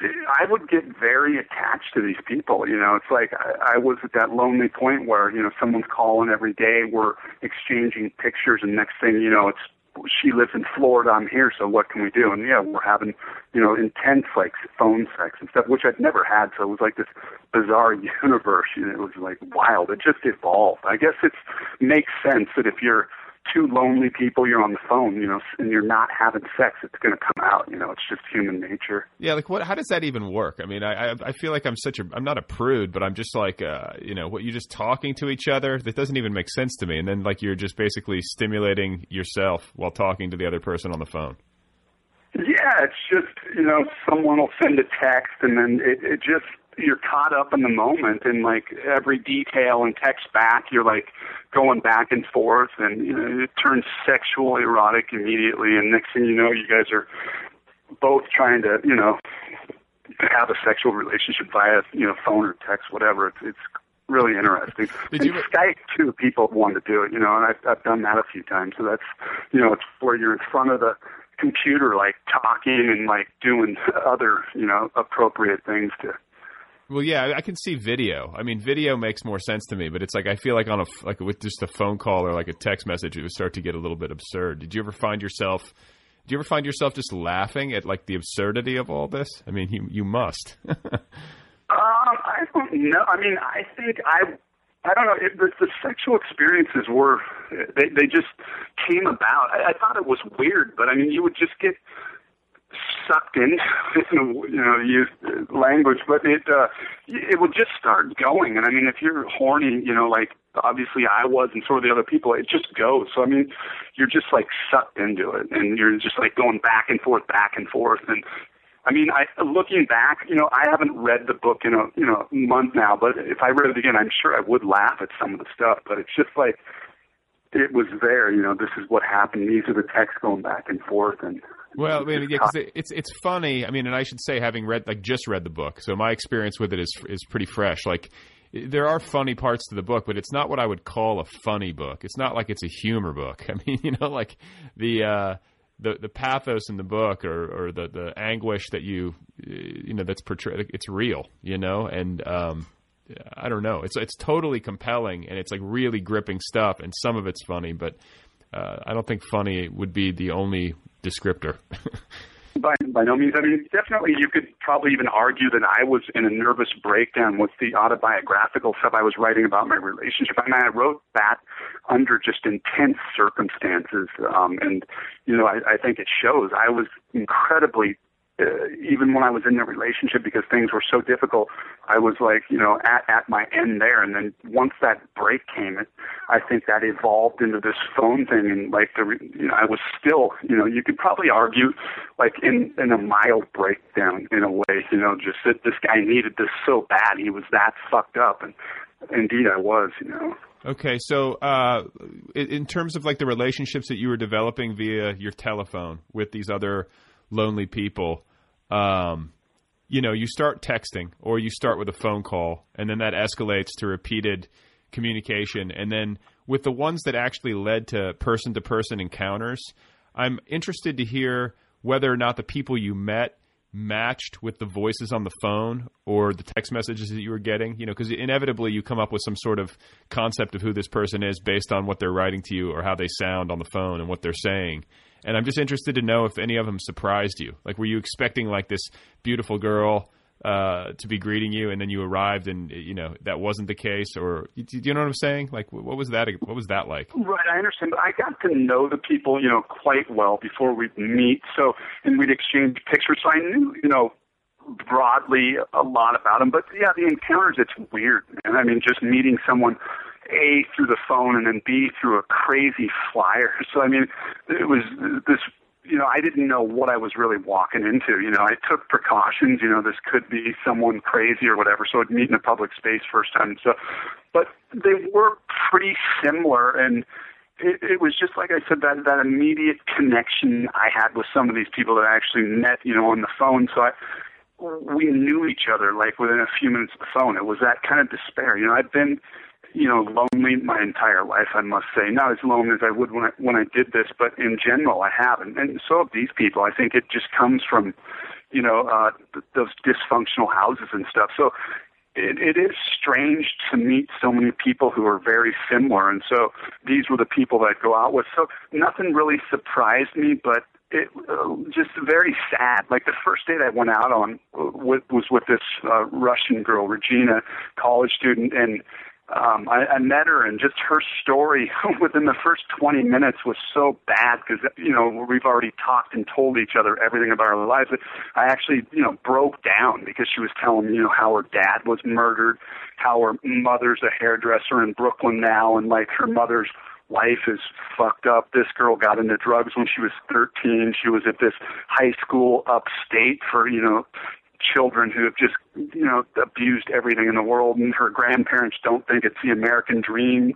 I would get very attached to these people. You know, it's like I, I was at that lonely point where you know someone's calling every day, we're exchanging pictures, and next thing you know, it's she lives in Florida, I'm here, so what can we do? And yeah, we're having, you know, intense like phone sex and stuff, which I'd never had. So it was like this bizarre <laughs> universe. You know, it was like wild. It just evolved. I guess it makes sense that if you're two lonely people, you're on the phone, you know, and you're not having sex, it's going to come out. You know, it's just human nature. Yeah, like what? How does that even work? I mean, I I, I feel like I'm such a I'm not a prude, but I'm just like uh, you know, what you're just talking to each other that doesn't even make sense to me. And then like you're just basically stimulating yourself while talking to the other person on the phone. Yeah, it's just you know someone will send a text and then it, it just you're caught up in the moment and like every detail and text back you're like going back and forth and you know it turns sexual erotic immediately and next thing you know you guys are both trying to you know have a sexual relationship via you know phone or text whatever. It's it's really interesting. Did and you- Skype too people want to do it you know and I've I've done that a few times. So that's you know it's where you're in front of the computer like talking and like doing <laughs> other you know appropriate things to Well, yeah, I- can see video. I mean, video makes more sense to me, but it's like I feel like on a like with just a phone call or like a text message, it would start to get a little bit absurd. Did you ever find yourself? Do you ever find yourself just laughing at like the absurdity of all this? I mean, you you must. <laughs> Um, I don't know. I mean, I think I, I don't know. It, the, the sexual experiences were, they they just came about. I, I thought it was weird, but I mean, you would just get sucked in, <laughs> you know, use language, but it uh, it would just start going. And I mean, if you're horny, you know, like obviously I was, and so were the other people. It just goes. So I mean, you're just like sucked into it, and you're just like going back and forth, back and forth, and I mean, I looking back, you know, I haven't read the book in a you know month now, but if I read it again, I'm sure I would laugh at some of the stuff. But it's just like it was there. You know, this is what happened. These are the texts going back and forth, and Well, I mean, yeah, 'cause it, it's it's funny. I mean, and I should say, having read like just read the book, so my experience with it is is pretty fresh. Like, there are funny parts to the book, but it's not what I would call a funny book. It's not like it's a humor book. <laughs> I mean, you know, like the uh, the the pathos in the book or or the the anguish that you you know that's portrayed. It's real, you know, and um, I don't know. It's it's totally compelling and it's like really gripping stuff, and some of it's funny, but uh, I don't think funny would be the only descriptor. <laughs> by by no means. I mean, definitely, you could probably even argue that I was in a nervous breakdown with the autobiographical stuff I was writing about my relationship. I mean, I wrote that under just intense circumstances, um, and you know, I, I think it shows. I was incredibly uh, even when I was in a relationship because things were so difficult, I was like, you know, at, at my end there. And then once that break came, it, I think that evolved into this phone thing. And like the, you know, I was still, you know, you could probably argue like in, in a mild breakdown in a way, you know, just that this guy needed this so bad. He was that fucked up. And indeed I was, you know. Okay, so uh, in terms of like the relationships that you were developing via your telephone with these other lonely people, um, you know, you start texting or you start with a phone call, and then that escalates to repeated communication. And then with the ones that actually led to person to person encounters, I'm interested to hear whether or not the people you met matched with the voices on the phone or the text messages that you were getting you know because inevitably you come up with some sort of concept of who this person is based on what they're writing to you or how they sound on the phone and what they're saying and I'm just interested to know if any of them surprised you. Like, were you expecting like this beautiful girl uh, to be greeting you, and then you arrived, and you know that wasn't the case, or do you know what I'm saying? Like, what was that? What was that like? Right, I understand. But I got to know the people, you know, quite well before we'd meet. So, and we'd exchange pictures. So I knew, you know, broadly a lot about them. But yeah, the encounters, it's weird, man. I mean, just meeting someone a through the phone and then B through a crazy flyer. So I mean, it was this. You know, I didn't know what I was really walking into. You know, I took precautions. You know, this could be someone crazy or whatever. So I'd meet in a public space first time. So, but they were pretty similar and. It, it was just like I said that that immediate connection I had with some of these people that I actually met, you know, on the phone. So I, we knew each other like within a few minutes of the phone. It was that kind of despair. You know, I've been you know, lonely my entire life, I must say. Not as lonely as I would when I when I did this, but in general I haven't. And so have these people. I think it just comes from, you know, uh th- those dysfunctional houses and stuff. So it, it is strange to meet so many people who are very similar, and so these were the people that I'd go out with. So nothing really surprised me, but it uh, just very sad. Like the first date I went out on with, was with this uh, Russian girl, Regina, college student, and um, I, I met her, and just her story <laughs> within the first 20 minutes was so bad because you know we've already talked and told each other everything about our lives. I actually you know broke down because she was telling me you know how her dad was murdered, how her mother's a hairdresser in Brooklyn now, and like her mother's life is fucked up. This girl got into drugs when she was 13. She was at this high school upstate for, you know, children who have just you know abused everything in the world and her grandparents don't think it's the american dream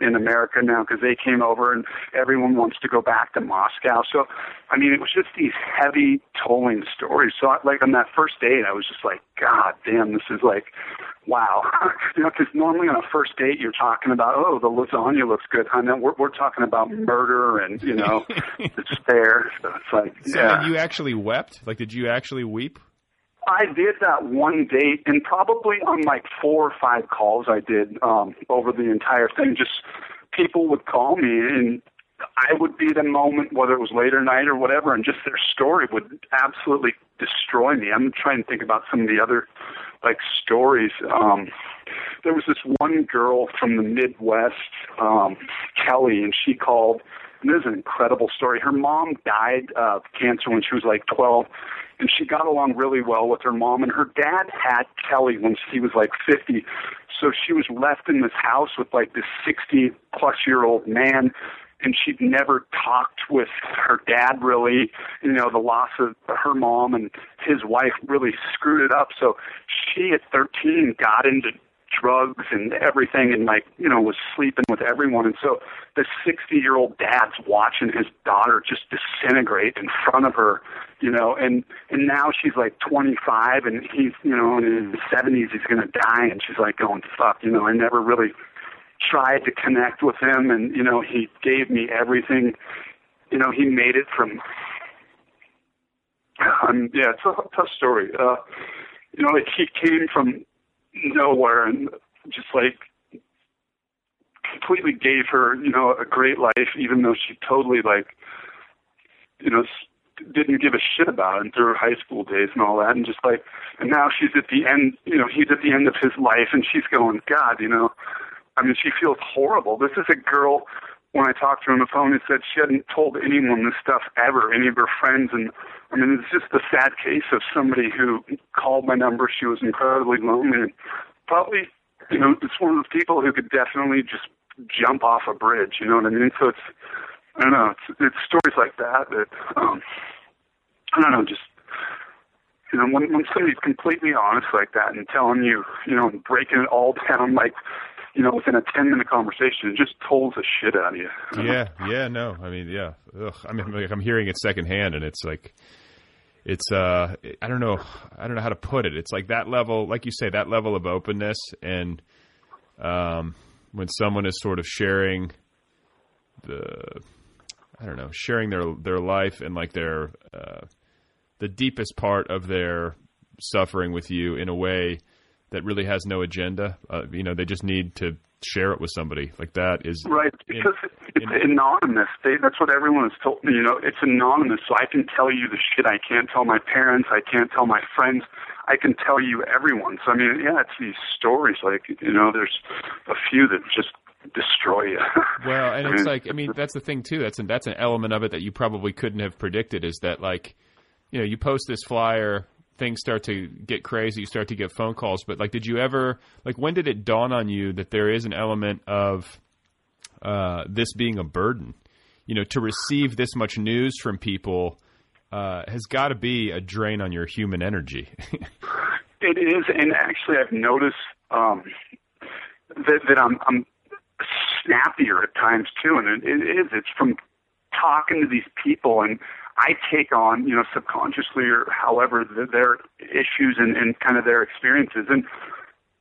in america now because they came over and everyone wants to go back to moscow. So i mean it was just these heavy tolling stories. So I, like on that first date i was just like god damn this is like wow. <laughs> You know because normally on a first date you're talking about oh the lasagna looks good huh now we're, we're talking about murder and you know <laughs> despair. So it's like so yeah. you actually wept? Like did you actually weep I did that one date, and probably on like four or five calls I did um, over the entire thing. Just people would call me, and I would be the moment, whether it was late at night or whatever, and just their story would absolutely destroy me. I'm trying to think about some of the other like stories. Um, there was this one girl from the Midwest, um, Kelly, and she called. And this is an incredible story. Her mom died of cancer when she was like 12 and she got along really well with her mom. And her dad had Kelly when she was like 50. So she was left in this house with like this 60 plus year old man. And she'd never talked with her dad really. You know, the loss of her mom and his wife really screwed it up. So she at 13 got into drugs and everything and like you know was sleeping with everyone. And so the 60 year old dad's watching his daughter just disintegrate in front of her you know and and now she's like 25 and he's you know in his 70s he's going to die. And she's like going fuck you know I never really tried to connect with him. And you know he gave me everything. You know he made it from um yeah it's a tough story. Uh you know like he came from nowhere and just like completely gave her, you know, a great life, even though she totally like, you know, didn't give a shit about it through her high school days and all that, and just like, and now she's at the end, you know, he's at the end of his life, and she's going, God, you know, I mean, she feels horrible. This is a girl. When I talked to her on the phone, and said she hadn't told anyone this stuff ever, any of her friends, and I mean, it's just a sad case of somebody who called my number. She was incredibly lonely, and probably, you know, it's one of those people who could definitely just jump off a bridge. You know what I mean? So it's, I don't know, it's, it's stories like that that, um, I don't know, just you know, when when somebody's completely honest like that and telling you, you know, and breaking it all <laughs> down like you know, within a ten minute conversation, it just pulls the shit out of you. <laughs> Yeah, yeah, no, I mean, yeah, Ugh. I mean, like I'm hearing it secondhand, and it's like, it's uh, I don't know, I don't know how to put it. It's like that level, like you say, that level of openness, and um, when someone is sort of sharing the, I don't know, sharing their their life and like their uh, the deepest part of their suffering with you in a way that really has no agenda. Uh, you know, they just need to share it with somebody. Like that is right because in, it's in, anonymous. They, that's what everyone has told me. You know, it's anonymous, so I can tell you the shit I can't tell my parents. I can't tell my friends. I can tell you everyone. So I mean, yeah, it's these stories. Like you know, there's a few that just destroy you. <laughs> well, and it's like I mean, that's the thing too. That's an, that's an element of it that you probably couldn't have predicted. Is that like, you know, you post this flyer things start to get crazy, you start to get phone calls. But like, did you ever like when did it dawn on you that there is an element of uh, this being a burden? You know, to receive this much news from people uh, has got to be a drain on your human energy. <laughs> it is, and actually, I've noticed um, that, that I'm, I'm snappier at times too, and it, it is. It's from talking to these people and I take on, you know, subconsciously or however the, their issues and, and kind of their experiences. And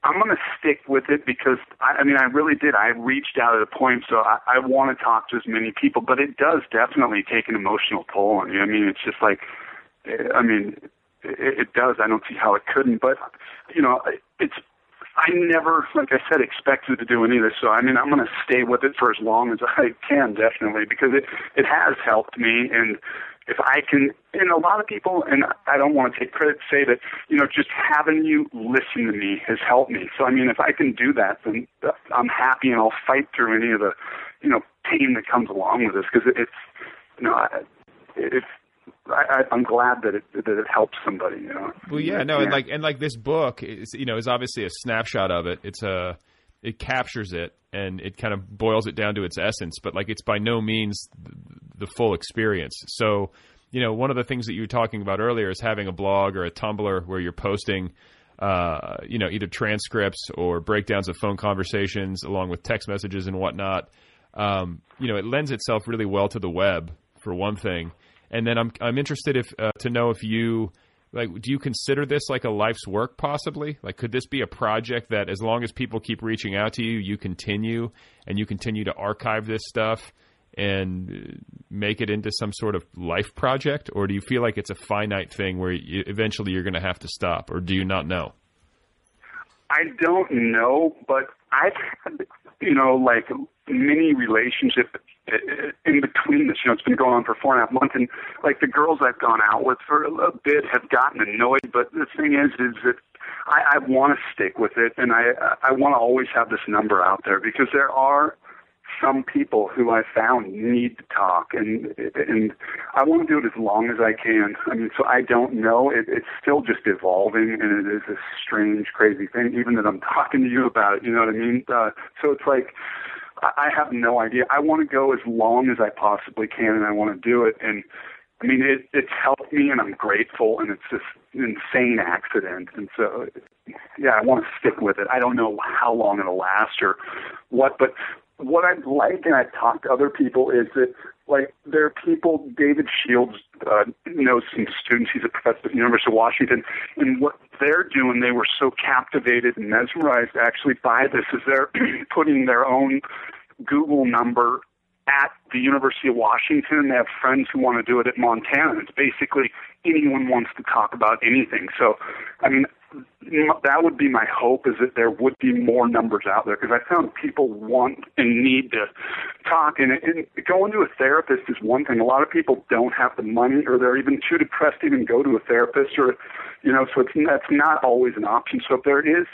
I'm going to stick with it because I, I mean, I really did. I reached out at a point, so I, I want to talk to as many people, but it does definitely take an emotional toll on you. I mean, it's just like, eh, I mean, it, it does. I don't see how it couldn't, but you know, it's I never, like I said, expected to do any of this. So I mean, I'm going to stay with it for as long as I can, definitely, because it it has helped me. And if I can, and a lot of people, and I don't want to take credit, say that you know, just having you listen to me has helped me. So I mean, if I can do that, then I'm happy, and I'll fight through any of the, you know, pain that comes along with this because it, it's, you know, it's I, I'm glad that it that it helps somebody. You know. Well, yeah, no, yeah. and like and like this book is you know is obviously a snapshot of it. It's a it captures it and it kind of boils it down to its essence, but like it's by no means the full experience. So, you know, one of the things that you were talking about earlier is having a blog or a Tumblr where you're posting, uh, you know, either transcripts or breakdowns of phone conversations along with text messages and whatnot. Um, you know, it lends itself really well to the web for one thing. And then I'm I'm interested if uh, to know if you like do you consider this like a life's work possibly? Like could this be a project that as long as people keep reaching out to you, you continue and you continue to archive this stuff and uh, make it into some sort of life project or do you feel like it's a finite thing where you, eventually you're going to have to stop or do you not know? I don't know, but I've had, you know, like many relationships in between this. You know, it's been going on for four and a half months, and like the girls I've gone out with for a bit have gotten annoyed. But the thing is, is that I, I want to stick with it, and I I want to always have this number out there because there are some people who I found need to talk, and and I want to do it as long as I can. I mean, so I don't know. It, it's still just evolving, and it is a strange, crazy thing. Even that I'm talking to you about it, you know what I mean? Uh, so it's like I have no idea. I want to go as long as I possibly can, and I want to do it. And I mean, it, it's helped me, and I'm grateful. And it's this insane accident, and so yeah, I want to stick with it. I don't know how long it'll last or what, but what I like, and I've talked to other people, is that like there are people. David Shields uh, knows some students. He's a professor at the University of Washington, and what they're doing, they were so captivated and mesmerized actually by this, is they're <clears throat> putting their own Google number at the University of Washington. They have friends who want to do it at Montana. It's basically anyone wants to talk about anything. So, I mean, that would be my hope is that there would be more numbers out there because I found people want and need to talk and, and going to a therapist is one thing. A lot of people don't have the money or they're even too depressed to even go to a therapist or you know so it's that's not always an option. So if there is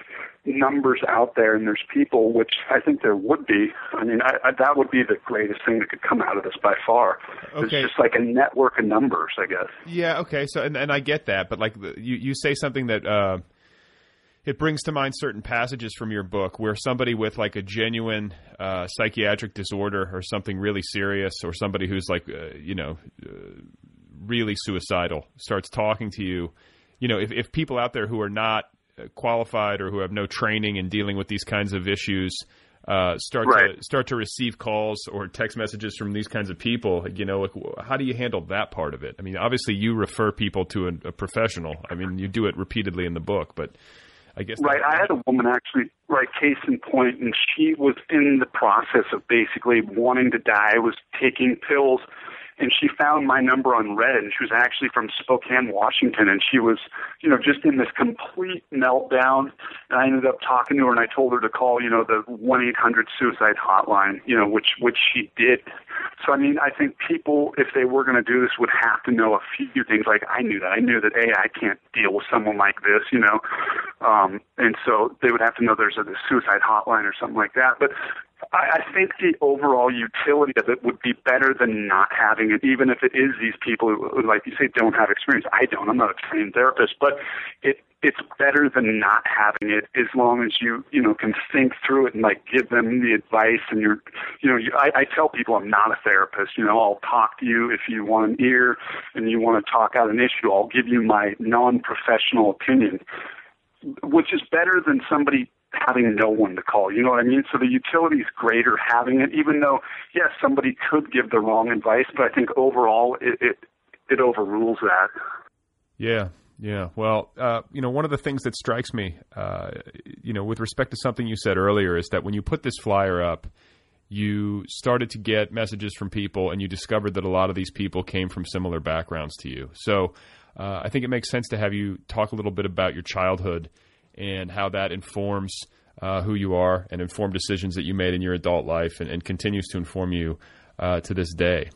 numbers out there and there's people, which I think there would be. I mean, I, I, that would be the greatest thing that could come out of this by far. Okay. It's just like a network of numbers, I guess. Yeah. Okay. So, and, and I get that, but like you, you say something that. Uh, it brings to mind certain passages from your book where somebody with like a genuine uh, psychiatric disorder or something really serious, or somebody who's like, uh, you know, uh, really suicidal, starts talking to you. You know, if, if people out there who are not qualified or who have no training in dealing with these kinds of issues uh, start right. to start to receive calls or text messages from these kinds of people, you know, like, how do you handle that part of it? I mean, obviously you refer people to a, a professional. I mean, you do it repeatedly in the book, but I guess right. I had a woman actually, right, case in point, and she was in the process of basically wanting to die. Was taking pills and she found my number on Reddit, and she was actually from Spokane, Washington, and she was, you know, just in this complete meltdown. And I ended up talking to her, and I told her to call, you know, the one eight hundred suicide hotline, you know, which which she did. So I mean, I think people, if they were going to do this, would have to know a few things. Like I knew that. I knew that a I can't deal with someone like this, you know, um, and so they would have to know there's a, a suicide hotline or something like that. But I, I think the overall utility of it would be better than not having it, even if it is these people who, like you say, don't have experience. I don't. I'm not a trained therapist, but it it's better than not having it as long as you you know can think through it and like give them the advice and you're you know you, I, I tell people I'm not a therapist you know I'll talk to you if you want an ear and you want to talk out an issue I'll give you my non-professional opinion which is better than somebody having no one to call. You know what I mean? So the utility is greater having it, even though yes, somebody could give the wrong advice, but I think overall it it, it overrules that. Yeah, yeah. Well, uh, you know, one of the things that strikes me, uh, you know, with respect to something you said earlier, is that when you put this flyer up. You started to get messages from people, and you discovered that a lot of these people came from similar backgrounds to you. So, uh, I think it makes sense to have you talk a little bit about your childhood and how that informs uh, who you are and inform decisions that you made in your adult life and, and continues to inform you uh, to this day.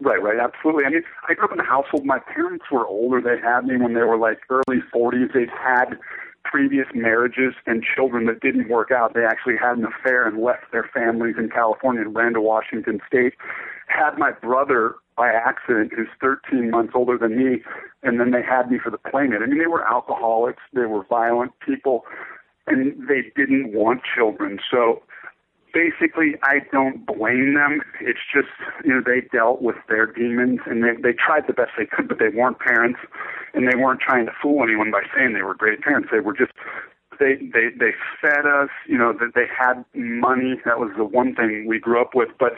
Right, right, absolutely. I mean, I grew up in a household. My parents were older. They had me when they were like early 40s. They'd had previous marriages and children that didn't work out. They actually had an affair and left their families in California and ran to Washington State. Had my brother by accident who's 13 months older than me, and then they had me for the playmate. I mean, they were alcoholics, they were violent people, and they didn't want children. So basically, I don't blame them. It's just, you know, they dealt with their demons, and they, they tried the best they could, but they weren't parents, and they weren't trying to fool anyone by saying they were great parents. They were just they they they fed us you know that they had money that was the one thing we grew up with but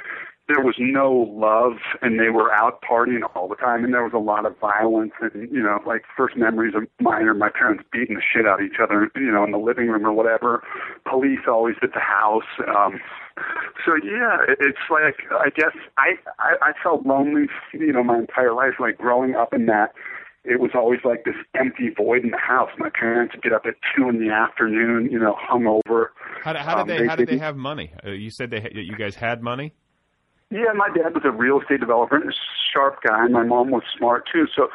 there was no love and they were out partying all the time and there was a lot of violence and you know like first memories of mine are my parents beating the shit out of each other you know in the living room or whatever police always at the house um so yeah it's like i guess i i, I felt lonely you know my entire life like growing up in that it was always like this empty void in the house. My parents would get up at two in the afternoon, you know, hungover. How, how did um, they, they? How did they have money? Uh, you said they you guys had money. Yeah, my dad was a real estate developer and a sharp guy. And My mom was smart too. So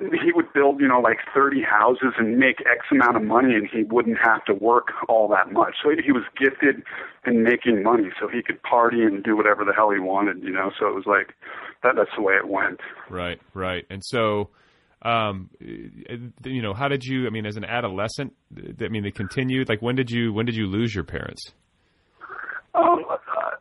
he would build, you know, like 30 houses and make X amount of money and he wouldn't have to work all that much. So he was gifted in making money so he could party and do whatever the hell he wanted, you know. So it was like that that's the way it went. Right, right. And so um you know, how did you I mean as an adolescent, I mean they continued like when did you when did you lose your parents? Um,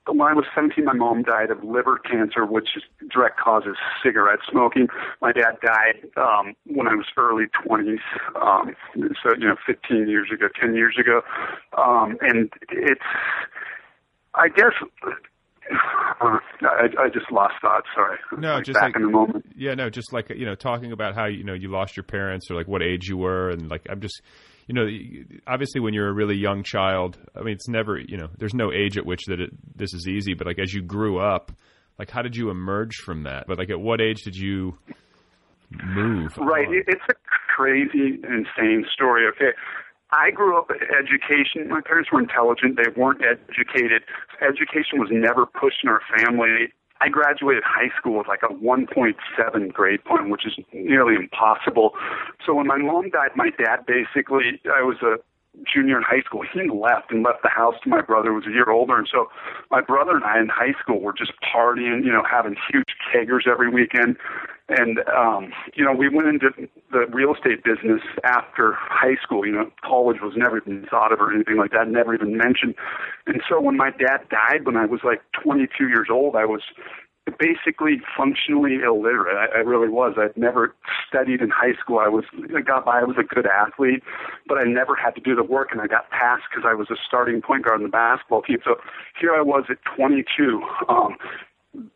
when I was 17, my mom died of liver cancer, which is direct causes cigarette smoking. My dad died um, when I was early 20s, um, so you know, 15 years ago, 10 years ago, um, and it's, I guess. Uh, <sighs> I, I just lost thought. Sorry. No, like just back like in the moment. Yeah, no, just like you know, talking about how you know you lost your parents or like what age you were, and like I'm just you know, obviously when you're a really young child, I mean, it's never, you know, there's no age at which that it, this is easy, but like as you grew up, like how did you emerge from that? But like at what age did you move? Right. On? It's a crazy, insane story. Okay. I grew up education. My parents were intelligent. They weren't educated. Education was never pushed in our family. I graduated high school with like a 1.7 grade point, which is nearly impossible. So when my mom died, my dad basically, I was a junior in high school, he left and left the house to my brother who was a year older. And so my brother and I in high school were just partying, you know, having huge keggers every weekend. And, um, you know, we went into the real estate business after high school. You know, college was never even thought of or anything like that, never even mentioned. And so when my dad died when I was like 22 years old, I was basically functionally illiterate. I, I really was. I'd never studied in high school. I was I got by. I was a good athlete, but I never had to do the work, and I got passed because I was a starting point guard in the basketball team. So here I was at 22. Um,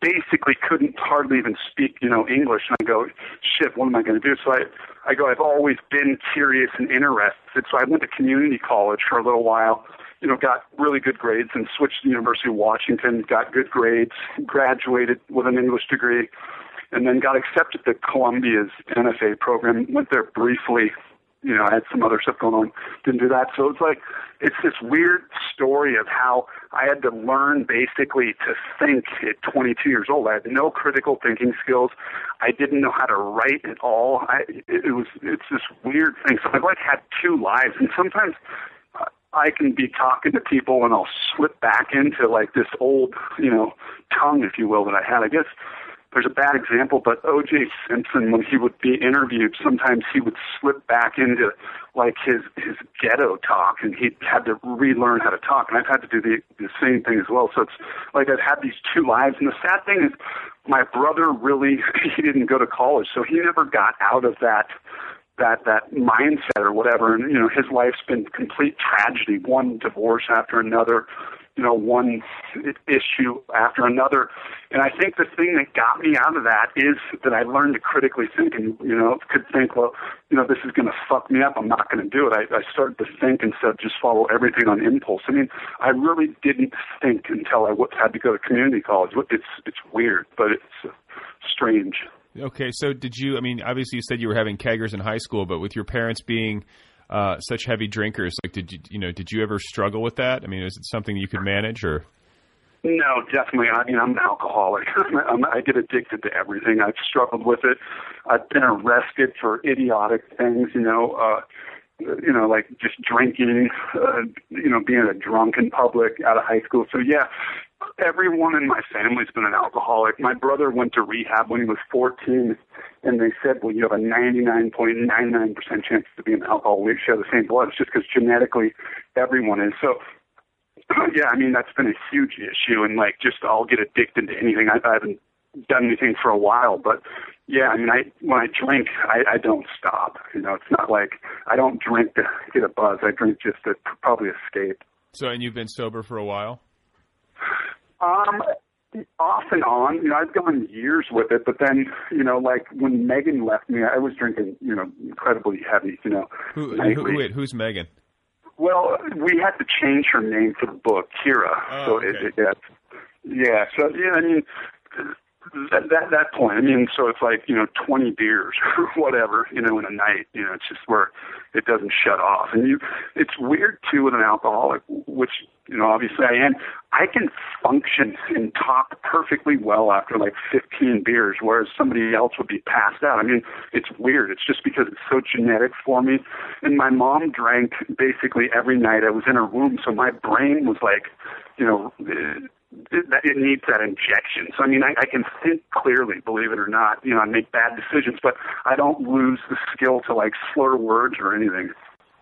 basically couldn't hardly even speak, you know, English. And I go, shit, what am I going to do? So I, I go, I've always been curious and interested. So I went to community college for a little while you know, got really good grades and switched to the University of Washington, got good grades, graduated with an English degree, and then got accepted to Columbia's MFA program. Went there briefly. You know, I had some other stuff going on. Didn't do that. So it's like, it's this weird story of how I had to learn basically to think at 22 years old. I had no critical thinking skills. I didn't know how to write at all. I, it, was, it's this weird thing. So I've like had two lives, and sometimes I can be talking to people and I'll slip back into like this old, you know, tongue, if you will, that I had. I guess there's a bad example, but O.J. Simpson, when he would be interviewed, sometimes he would slip back into like his his ghetto talk, and he had to relearn how to talk. And I've had to do the the same thing as well. So it's like I've had these two lives. And the sad thing is, my brother really <laughs> he didn't go to college, so he never got out of that that that mindset or whatever and you know his life's been complete tragedy one divorce after another you know one issue after another. And i think the thing that got me out of that is that i learned to critically think and you know could think well you know this is going to fuck me up. I'm not going to do it. I, I started to think instead of just follow everything on impulse. I mean i really didn't think until i had to go to community college. It's it's weird but it's uh, strange. Okay, so did you? I mean, obviously, you said you were having keggers in high school, but with your parents being uh, such heavy drinkers, like, did you, you know, did you ever struggle with that? I mean, is it something you could manage, or? No, definitely. I mean, I'm an alcoholic. <laughs> I'm, I get addicted to everything. I've struggled with it. I've been arrested for idiotic things. You know, uh, you know, like just drinking. Uh, you know, being a drunk in public out of high school. So yeah, everyone in my family's been an alcoholic. My brother went to rehab when he was 14, and they said, well, you have a 99.99% chance to be an alcoholic. We share the same blood. It's just because genetically everyone is. So, <clears throat> yeah, I mean, that's been a huge issue, and like, just I'll get addicted to anything. I, I haven't done anything for a while, but yeah, I mean, I when I drink, I, I don't stop. You know, it's not like I don't drink to get a buzz. I drink just to probably escape. So, and you've been sober for a while? Um, off and on. You know, I've gone years with it, but then, you know, like when Megan left me, I was drinking, you know, incredibly heavy. You know, who, who wait, who's Megan? Well, we had to change her name for the book, Kira. Oh, so okay. it, it, it, yeah. So yeah, I mean, that that that point. I mean, so it's like you know, twenty beers <laughs> or whatever, you know, in a night. You know, it's just where it doesn't shut off. And you, it's weird too with an alcoholic, which you know, obviously I am. I can function and talk perfectly well after like 15 beers, whereas somebody else would be passed out. I mean, it's weird. It's just because it's so genetic for me. And my mom drank basically every night. I was in her womb, so my brain was like, you know. It needs that injection. So I mean, I, I can think clearly, believe it or not. You know, I make bad decisions, but I don't lose the skill to like slur words or anything.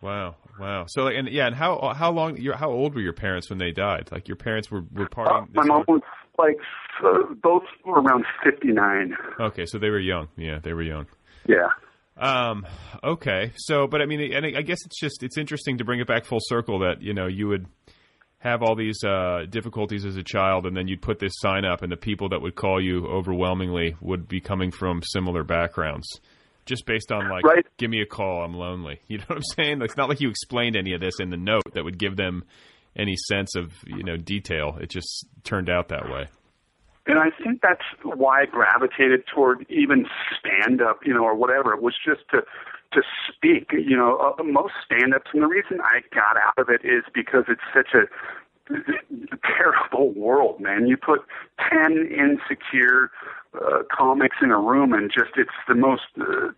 Wow, wow. So and yeah, and how how long? How old were your parents when they died? Like your parents were were partying. Uh, my mom was like uh, both were around fifty nine. Okay, so they were young. Yeah, they were young. Yeah. Um. Okay. So, but I mean, and I guess it's just it's interesting to bring it back full circle that you know you would have all these uh, difficulties as a child, and then you'd put this sign up, and the people that would call you overwhelmingly would be coming from similar backgrounds, just based on like, right. give me a call, I'm lonely. <laughs> You know what I'm saying? It's not like you explained any of this in the note that would give them any sense of you know detail. It just turned out that way. And I think that's why I gravitated toward even stand up, you know, or whatever. It was just to to speak. You know, uh, most stand-ups, and the reason I got out of it is because it's such a terrible world, man. You put ten insecure uh, comics in a room, and just it's the most uh,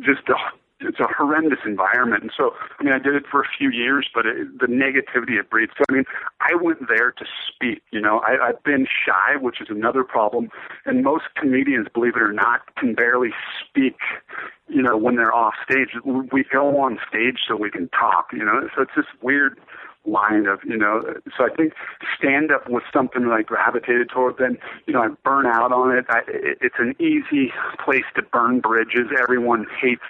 just a it's a horrendous environment. And so, I mean, I did it for a few years, but it, the negativity it breeds. So, I mean, I went there to speak. You know, I, I've been shy, which is another problem. And most comedians, believe it or not, can barely speak. You know, when they're off stage, we go on stage so we can talk. You know, so it's this weird line of you know so i think stand up was something that i gravitated toward then you know i burn out on it I, it it's an easy place to burn bridges everyone hates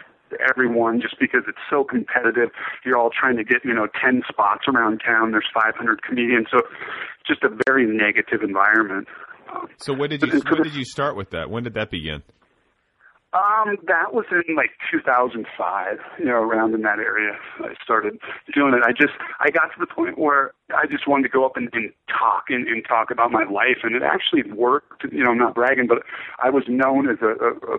everyone just because it's so competitive. You're all trying to get, you know, 10 spots around town. There's 500 comedians. So just a very negative environment. So when did you when did you start with that? When did that begin? Um, that was in like 2005, you know, around in that area. I started doing it. I just, I got to the point where I just wanted to go up and, and talk and, and talk about my life, and it actually worked. You know, I'm not bragging, but I was known as a, a, a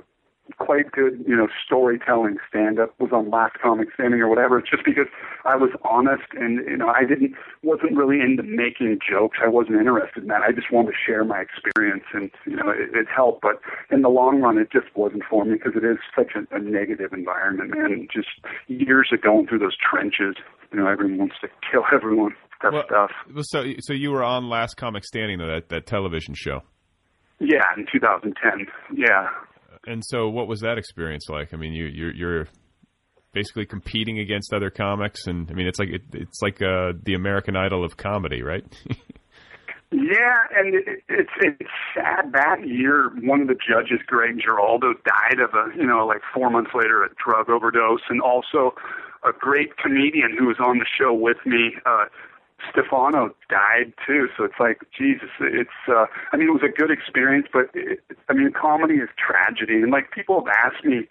quite good, you know, storytelling stand up was on Last Comic Standing or whatever, It's just because I was honest and, you know, I didn't, wasn't really into making jokes. I wasn't interested in that. I just wanted to share my experience and, you know, it, it helped. But in the long run, it just wasn't for me because it is such a, a negative environment, man. Just years of going through those trenches, you know, everyone wants to kill everyone. That well, stuff. So, so you were on Last Comic Standing, though, that, that television show? Yeah, in 2010. Yeah. And so, what was that experience like? I mean, you you're, you're basically competing against other comics, and I mean, it's like it, it's like uh, the American Idol of comedy, right? <laughs> yeah, and it, it's it's sad that year. One of the judges, Greg Giraldo, died of a you know like four months later a drug overdose, and also a great comedian who was on the show with me, uh, Stefano died too, so it's like Jesus. It's uh, I mean, it was a good experience, but it, I mean, comedy is tragedy, and like people have asked me,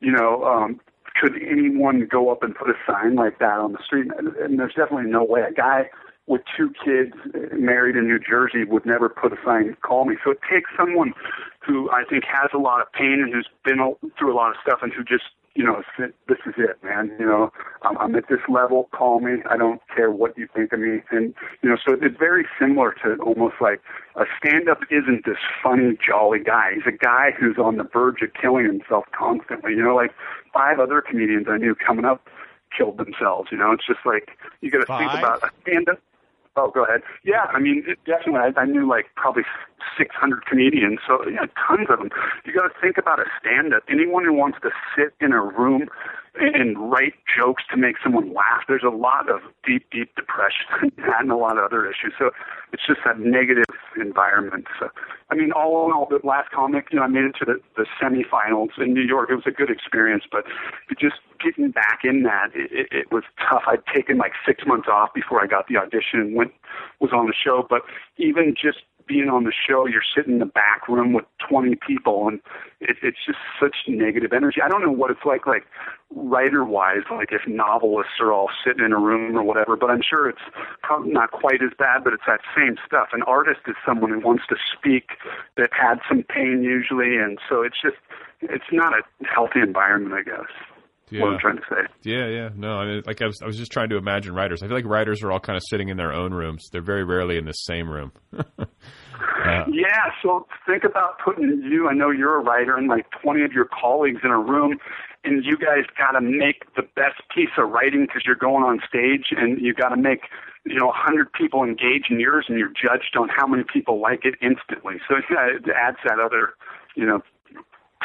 you know, um, could anyone go up and put a sign like that on the street? And there's definitely no way. A guy with two kids married in New Jersey would never put a sign call me. So it takes someone who I think has a lot of pain and who's been through a lot of stuff and who just you know, this is it, man. You know, I'm, I'm at this level. Call me. I don't care what you think of me. And you know, so it's very similar to almost like a stand-up isn't this funny, jolly guy. He's a guy who's on the verge of killing himself constantly. You know, like five other comedians I knew coming up killed themselves. You know, it's just like you got to think about a stand-up. Oh, go ahead. Yeah, I mean, it, definitely. I, I knew like probably 600 comedians, so yeah, tons of them. You got to think about a stand-up. Anyone who wants to sit in a room and write jokes to make someone laugh, there's a lot of deep, deep depression <laughs> and a lot of other issues. So it's just that negative environment. So, I mean, all in all, the last comic, you know, I made it to the, the semifinals in New York. It was a good experience, but just getting back in that, it, it, it was tough. I'd taken like six months off before I got the audition and went was on the show. But even just being on the show, you're sitting in the back room with 20 people, and it, it's just such negative energy. I don't know what it's like, like writer-wise, like if novelists are all sitting in a room or whatever. But I'm sure it's probably not quite as bad. But it's that same stuff. An artist is someone who wants to speak that had some pain usually, and so it's just it's not a healthy environment, I guess. Yeah. What I'm trying to say. Yeah, yeah. No, I mean, like I was, I was just trying to imagine writers. I feel like writers are all kind of sitting in their own rooms. They're very rarely in the same room. <laughs> Uh, yeah, so think about putting you, I know you're a writer, and like 20 of your colleagues in a room, and you guys got to make the best piece of writing because you're going on stage, and you got to make, you know, 100 people engage in yours, and you're judged on how many people like it instantly. So yeah, it adds that other, you know,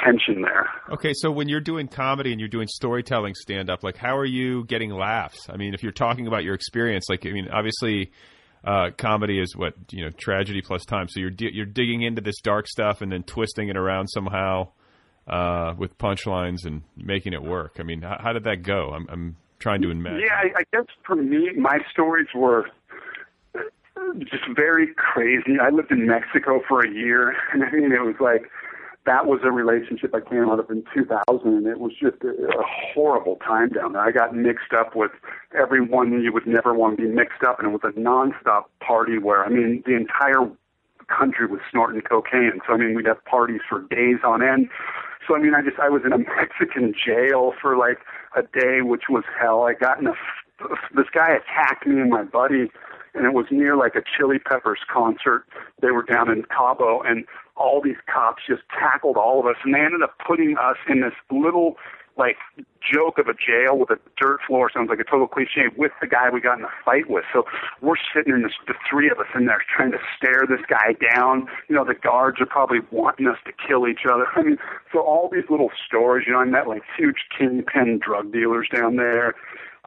tension there. Okay, so when you're doing comedy and you're doing storytelling stand up, like how are you getting laughs? I mean, if you're talking about your experience, like I mean, obviously uh, comedy is what you know tragedy plus time. So you're di- you're digging into this dark stuff and then twisting it around somehow uh, with punchlines and making it work. I mean, how, how did that go? I'm, I'm trying to imagine. Yeah, I, I guess for me, my stories were just very crazy. I lived in Mexico for a year, and I mean, it was like that was a relationship I came out of in 2000, and it was just a, a horrible time down there. I got mixed up with everyone you would never want to be mixed up, and it was a nonstop party where, I mean, the entire country was snorting cocaine. So, I mean, we'd have parties for days on end. So I mean, I just I was in a <laughs> Mexican jail for like a day, which was hell. I got in a this guy attacked me and my buddy and it was near like a Chili Peppers concert. They were down in Cabo, and all these cops just tackled all of us, and they ended up putting us in this little like joke of a jail with a dirt floor sounds like a total cliche with the guy we got in a fight with. So we're sitting in this the three of us in there trying to stare this guy down. You know, the guards are probably wanting us to kill each other. I mean, so all these little stories, you know, I met like huge kingpin drug dealers down there.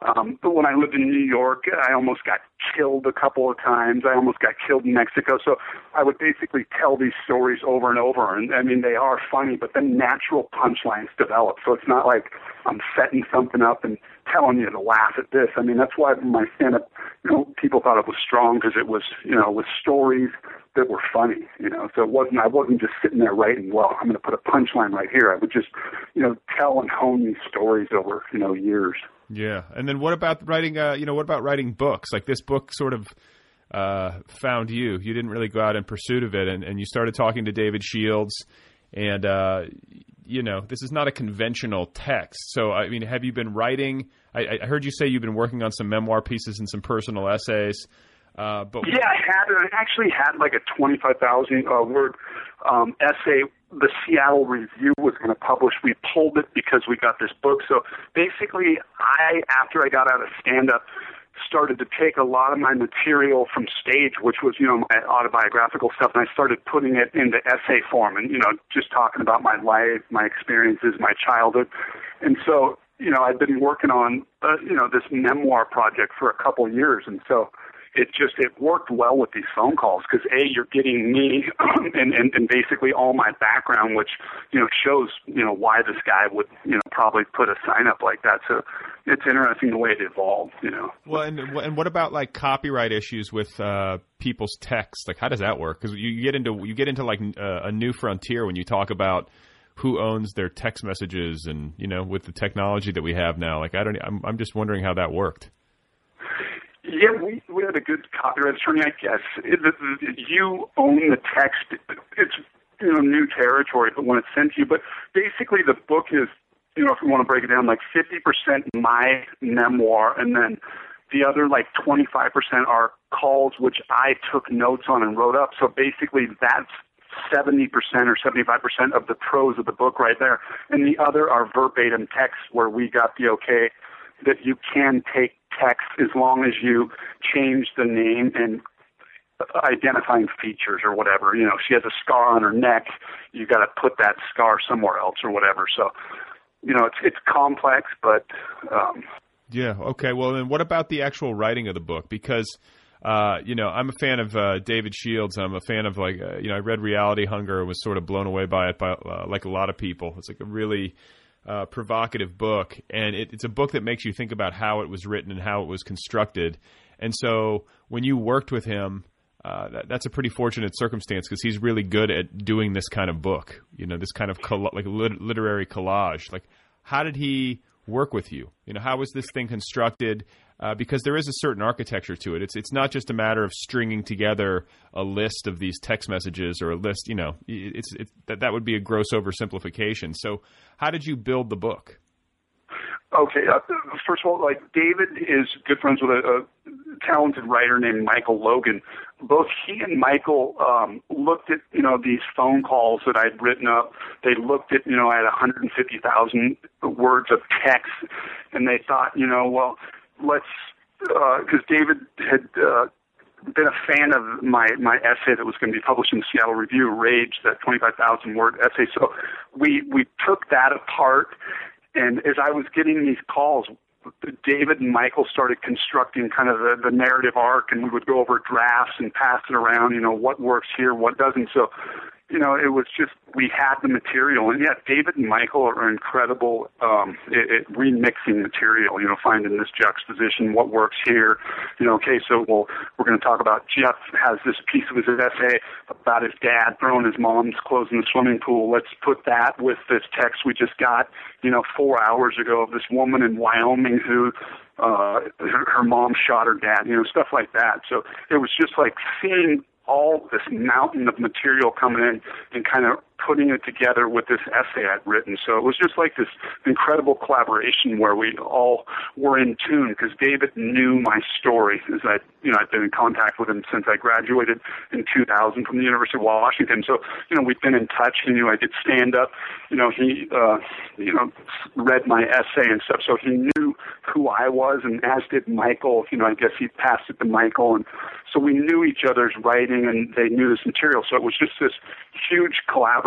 Um, when I lived in New York, I almost got killed a couple of times. I almost got killed in Mexico. So I would basically tell these stories over and over. And I mean, they are funny, but then natural punchlines develop. So it's not like I'm setting something up and telling you to laugh at this. I mean, that's why my stand-up, you know, people thought it was strong because it was, you know, with stories that were funny, you know. So it wasn't I wasn't just sitting there writing, well, I'm going to put a punchline right here. I would just, you know, tell and hone these stories over, you know, years. Yeah, and then what about writing? Uh, you know, what about writing books? Like this book sort of uh, found you. You didn't really go out in pursuit of it, and, and you started talking to David Shields, and uh, you know, this is not a conventional text. So, I mean, have you been writing? I, I heard you say you've been working on some memoir pieces and some personal essays. Uh, but yeah, I had I actually had like a twenty five thousand uh, word um, essay the Seattle Review was going to publish. We pulled it because we got this book. So basically, I after I got out of stand up started to take a lot of my material from stage, which was, you know, my autobiographical stuff, and I started putting it into essay form and, you know, just talking about my life, my experiences, my childhood. And so, you know, I've been working on, uh, you know, this memoir project for a couple years. And so, it just it worked well with these phone calls because a you're getting me <clears throat> and, and and basically all my background, which you know shows you know why this guy would you know probably put a sign up like that. So it's interesting the way it evolved. You know. Well, and and what about like copyright issues with uh, people's text? Like, how does that work? Because you get into you get into like uh, a new frontier when you talk about who owns their text messages and you know with the technology that we have now like i don't i'm, I'm just wondering how that worked yeah, we we had a good copyright attorney, I guess. It, it, you own the text. It's you know new territory, but when it's sent to you, but basically the book is you know if we want to break it down, like fifty percent my memoir, and then the other like twenty five percent are calls which I took notes on and wrote up. So basically that's 70% or 75% of the prose of the book right there. And the other are verbatim texts where we got the okay that you can take text as long as you change the name and identifying features or whatever. You know, she has a scar on her neck, you got to put that scar somewhere else or whatever. So, you know, it's it's complex, but um, yeah. Okay. Well, then what about the actual writing of the book? Because uh, you know, I'm a fan of uh, David Shields. I'm a fan of like, uh, you know, I read Reality Hunger and was sort of blown away by it, by uh, like a lot of people. It's like a really uh, provocative book, and it, it's a book that makes you think about how it was written and how it was constructed. And so, when you worked with him, uh, that, that's a pretty fortunate circumstance because he's really good at doing this kind of book. You know, this kind of coll- like lit- literary collage. Like, how did he work with you? You know, how was this thing constructed? Uh, because there is a certain architecture to it. It's it's not just a matter of stringing together a list of these text messages or a list. You know, it's, that that would be a gross oversimplification. So, how did you build the book? Okay, uh, first of all, like David is good friends with a, a talented writer named Michael Logan. Both he and Michael um, looked at you know these phone calls that I'd written up. They looked at you know I had 150,000 words of text, and they thought you know well let's because uh, David had uh, been a fan of my my essay that was going to be published in the Seattle Review, Rage, that 25,000 word essay. So we we took that apart, and as I was getting these calls, David and Michael started constructing kind of the, the narrative arc, and we would go over drafts and pass it around. You know what works here, what doesn't. So you know, it was just we had the material, and yet David and Michael are incredible um, at, at remixing material. You know, finding this juxtaposition, what works here. You know, okay, so well, we're going to talk about Jeff has this piece of his essay about his dad throwing his mom's clothes in the swimming pool. Let's put that with this text we just got, you know, four hours ago of this woman in Wyoming who uh her, her mom shot her dad, you know, stuff like that. So it was just like seeing all this mountain of material coming in and kind of putting it together with this essay I'd written. So it was just like this incredible collaboration where we all were in tune because David knew my story as I, you know, I'd been in contact with him since I graduated in 2000 from the University of Washington. So, you know, we've been in touch. He knew I did stand up. You know, he, uh, you know, read my essay and stuff. So he knew who I was and as did Michael. You know, I guess he passed it to Michael. And so we knew each other's writing and they knew this material. So it was just this huge collaboration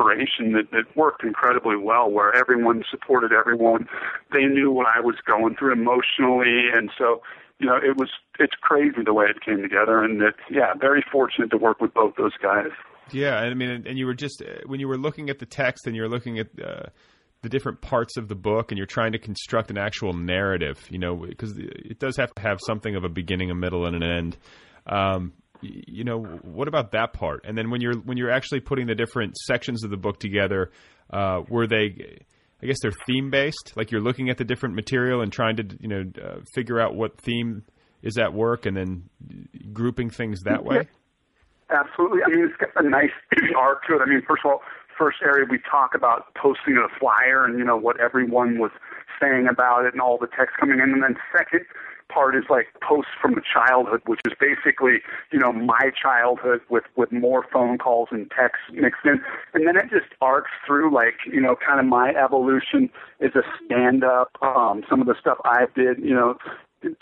that, that worked incredibly well where everyone supported everyone. They knew what I was going through emotionally. And so, you know, it was, it's crazy the way it came together. And it, yeah, very fortunate to work with both those guys. Yeah. I mean, and you were just, uh, when you were looking at the text and you were looking at, uh, the different parts of the book and you're trying to construct an actual narrative, you know, because it does have to have something of a beginning, a middle, and an end. Um, you know, what about that part? And then when you're when you're actually putting the different sections of the book together, uh, were they? I guess they're theme based. Like you're looking at the different material and trying to you know uh, figure out what theme is at work, and then grouping things that way. Absolutely. I mean, it's got a nice <clears throat> arc to it. I mean, first of all, first area we talk about posting a flyer and you know what everyone was saying about it and all the text coming in, and then second part is like posts from childhood, which is basically, you know, my childhood with, with more phone calls and texts mixed in. And then it just arcs through like, you know, kind of my evolution as a stand up, um, some of the stuff I did, you know,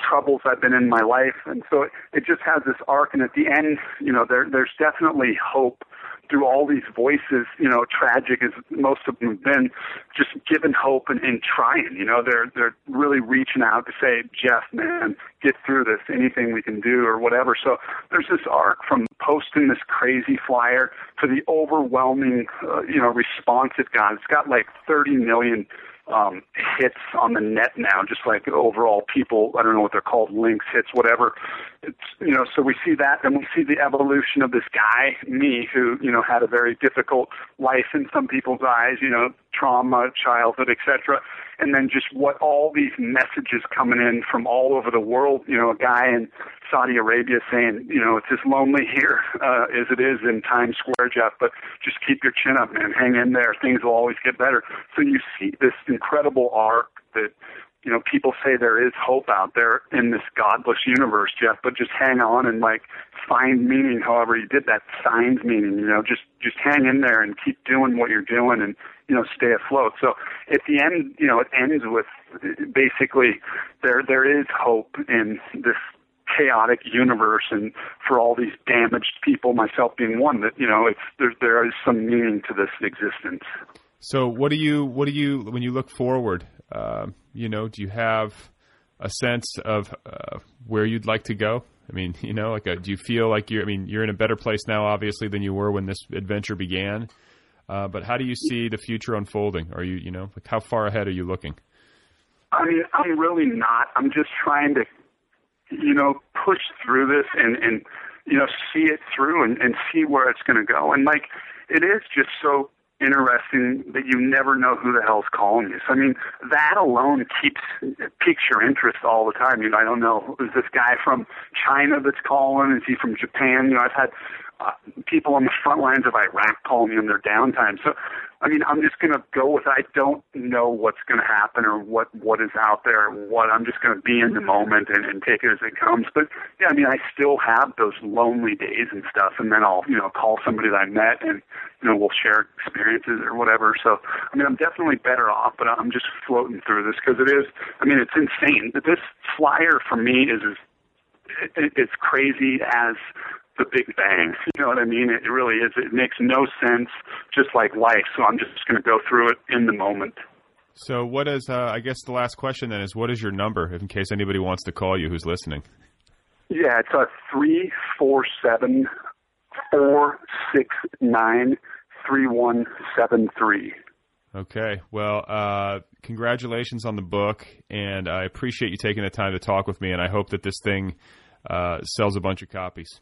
troubles I've been in my life. And so it, it just has this arc. And at the end, you know, there, there's definitely hope through all these voices, you know, tragic as most of them have been, just giving hope and, and trying. You know, they're they're really reaching out to say, Jeff, man, get through this. Anything we can do or whatever. So there's this arc from posting this crazy flyer to the overwhelming, uh, you know, response it got. It's got like 30 million um, hits on the net now, just like overall people, I don't know what they're called, links, hits, whatever. It's, you know, so we see that, and we see the evolution of this guy, me, who, you know, had a very difficult life in some people's eyes, you know, trauma, childhood, etc. And then just what all these messages coming in from all over the world, you know, a guy in Saudi Arabia saying, you know, it's as lonely here uh, as it is in Times Square, Jeff, but just keep your chin up, man. Hang in there. Things will always get better. So you see this incredible arc that, you know, people say there is hope out there in this godless universe, Jeff, but just hang on and like find meaning however you did that signs meaning, you know, just just hang in there and keep doing what you're doing and, you know, stay afloat. So at the end, you know, it ends with basically there there is hope in this chaotic universe and for all these damaged people, myself being one, that you know, it's there there is some meaning to this existence. So, what do you what do you when you look forward? Uh, you know, do you have a sense of uh, where you'd like to go? I mean, <laughs> you know, like, a, do you feel like you're? I mean, you're in a better place now, obviously, than you were when this adventure began. Uh, but how do you see the future unfolding? Are you, you know, like how far ahead are you looking? I mean, I'm really not. I'm just trying to you know, push through this and, and you know, see it through and, and see where it's going to go. And like, it is just so interesting that you never know who the hell's calling you. So, I mean, that alone keeps piques your interest all the time. You know, I don't know, is this guy from China that's calling? Is he from Japan? You know, I've had uh, people on the front lines of Iraq calling me in their downtime. So I mean, I'm just going to go with. I don't know what's going to happen or what what is out there. What I'm just going to be in the moment and, and take it as it comes. But yeah, I mean, I still have those lonely days and stuff, and then I'll you know call somebody that I met and you know we'll share experiences or whatever. So I mean, I'm definitely better off, but I'm just floating through this because it is. I mean, it's insane. But this flyer for me is as it's crazy as the Big Bang. <laughs> You know what I mean? It really is. It makes no sense, just like life. So I'm just going to go through it in the moment. So, what is? Uh, I guess the last question then is, what is your number, in case anybody wants to call you who's listening? Yeah, it's a three four seven four six nine three one seven three. Okay. Well, uh, congratulations on the book, and I appreciate you taking the time to talk with me. And I hope that this thing uh, sells a bunch of copies.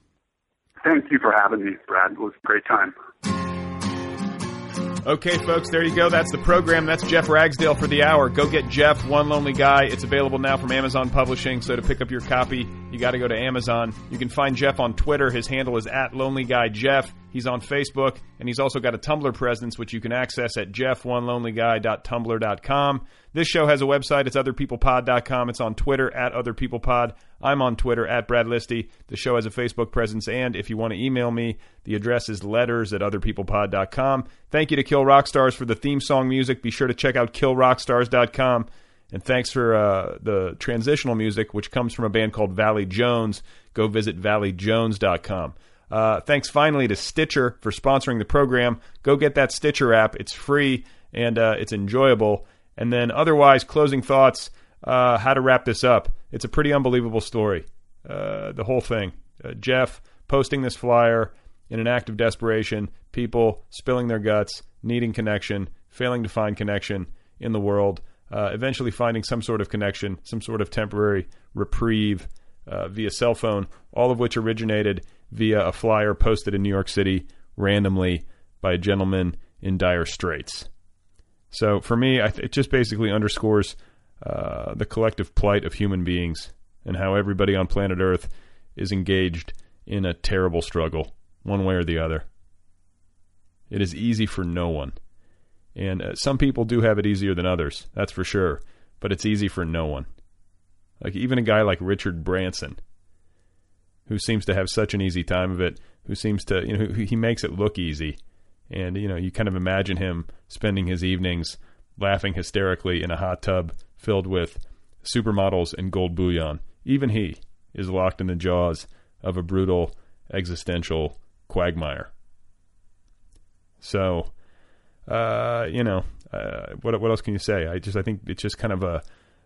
Thank you for having me, Brad. It was a great time. Okay, folks, there you go. That's the program. That's Jeff Ragsdale for the hour. Go get Jeff, One Lonely Guy. It's available now from Amazon Publishing. So to pick up your copy, you got to go to Amazon. You can find Jeff on Twitter. His handle is at Lonely Guy Jeff. He's on Facebook, and he's also got a Tumblr presence, which you can access at jeffonelonelyguy.tumblr.com. This show has a website. It's otherpeoplepod.com. It's on Twitter at otherpeoplepod. I'm on Twitter at Brad Listi. The show has a Facebook presence, and if you want to email me, the address is letters at otherpeoplepod.com. Thank you to Kill Rock Stars for the theme song music. Be sure to check out killrockstars.com. And thanks for uh, the transitional music, which comes from a band called Valley Jones. Go visit valleyjones.com. Uh, thanks finally to Stitcher for sponsoring the program. Go get that Stitcher app. It's free and uh, it's enjoyable. And then, otherwise, closing thoughts uh, how to wrap this up. It's a pretty unbelievable story. Uh, the whole thing. Uh, Jeff posting this flyer in an act of desperation, people spilling their guts, needing connection, failing to find connection in the world, uh, eventually finding some sort of connection, some sort of temporary reprieve via cell phone, all of which originated via a flyer posted in New York City randomly by a gentleman in dire straits. So for me, it just basically underscores uh, the collective plight of human beings and how everybody on planet Earth is engaged in a terrible struggle, one way or the other. It is easy for no one. And uh, some people do have it easier than others, that's for sure, but it's easy for no one. Like even a guy like Richard Branson, who seems to have such an easy time of it, who seems to, you know, he makes it look easy. And, you know, you kind of imagine him spending his evenings laughing hysterically in a hot tub filled with supermodels and gold bullion. Even he is locked in the jaws of a brutal existential quagmire. So, uh, you know, uh, what what else can you say? I just I think it's just kind of a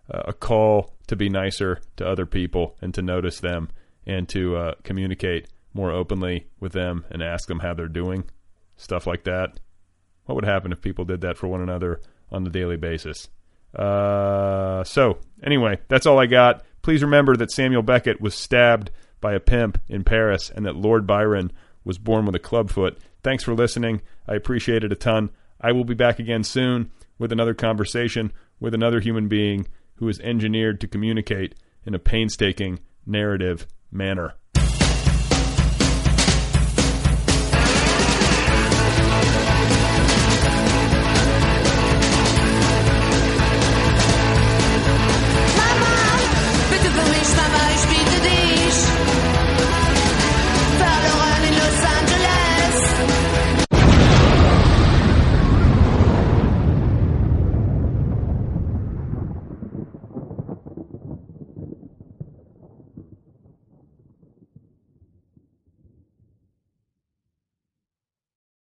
a call to be nicer to other people and to notice them and to uh, communicate more openly with them and ask them how they're doing, stuff like that. What would happen if people did that for one another on a daily basis? Uh, so, anyway, that's all I got. Please remember that Samuel Beckett was stabbed by a pimp in Paris and that Lord Byron was born with a clubfoot. Thanks for listening. I appreciate it a ton. I will be back again soon with another conversation with another human being who is engineered to communicate in a painstaking narrative manner.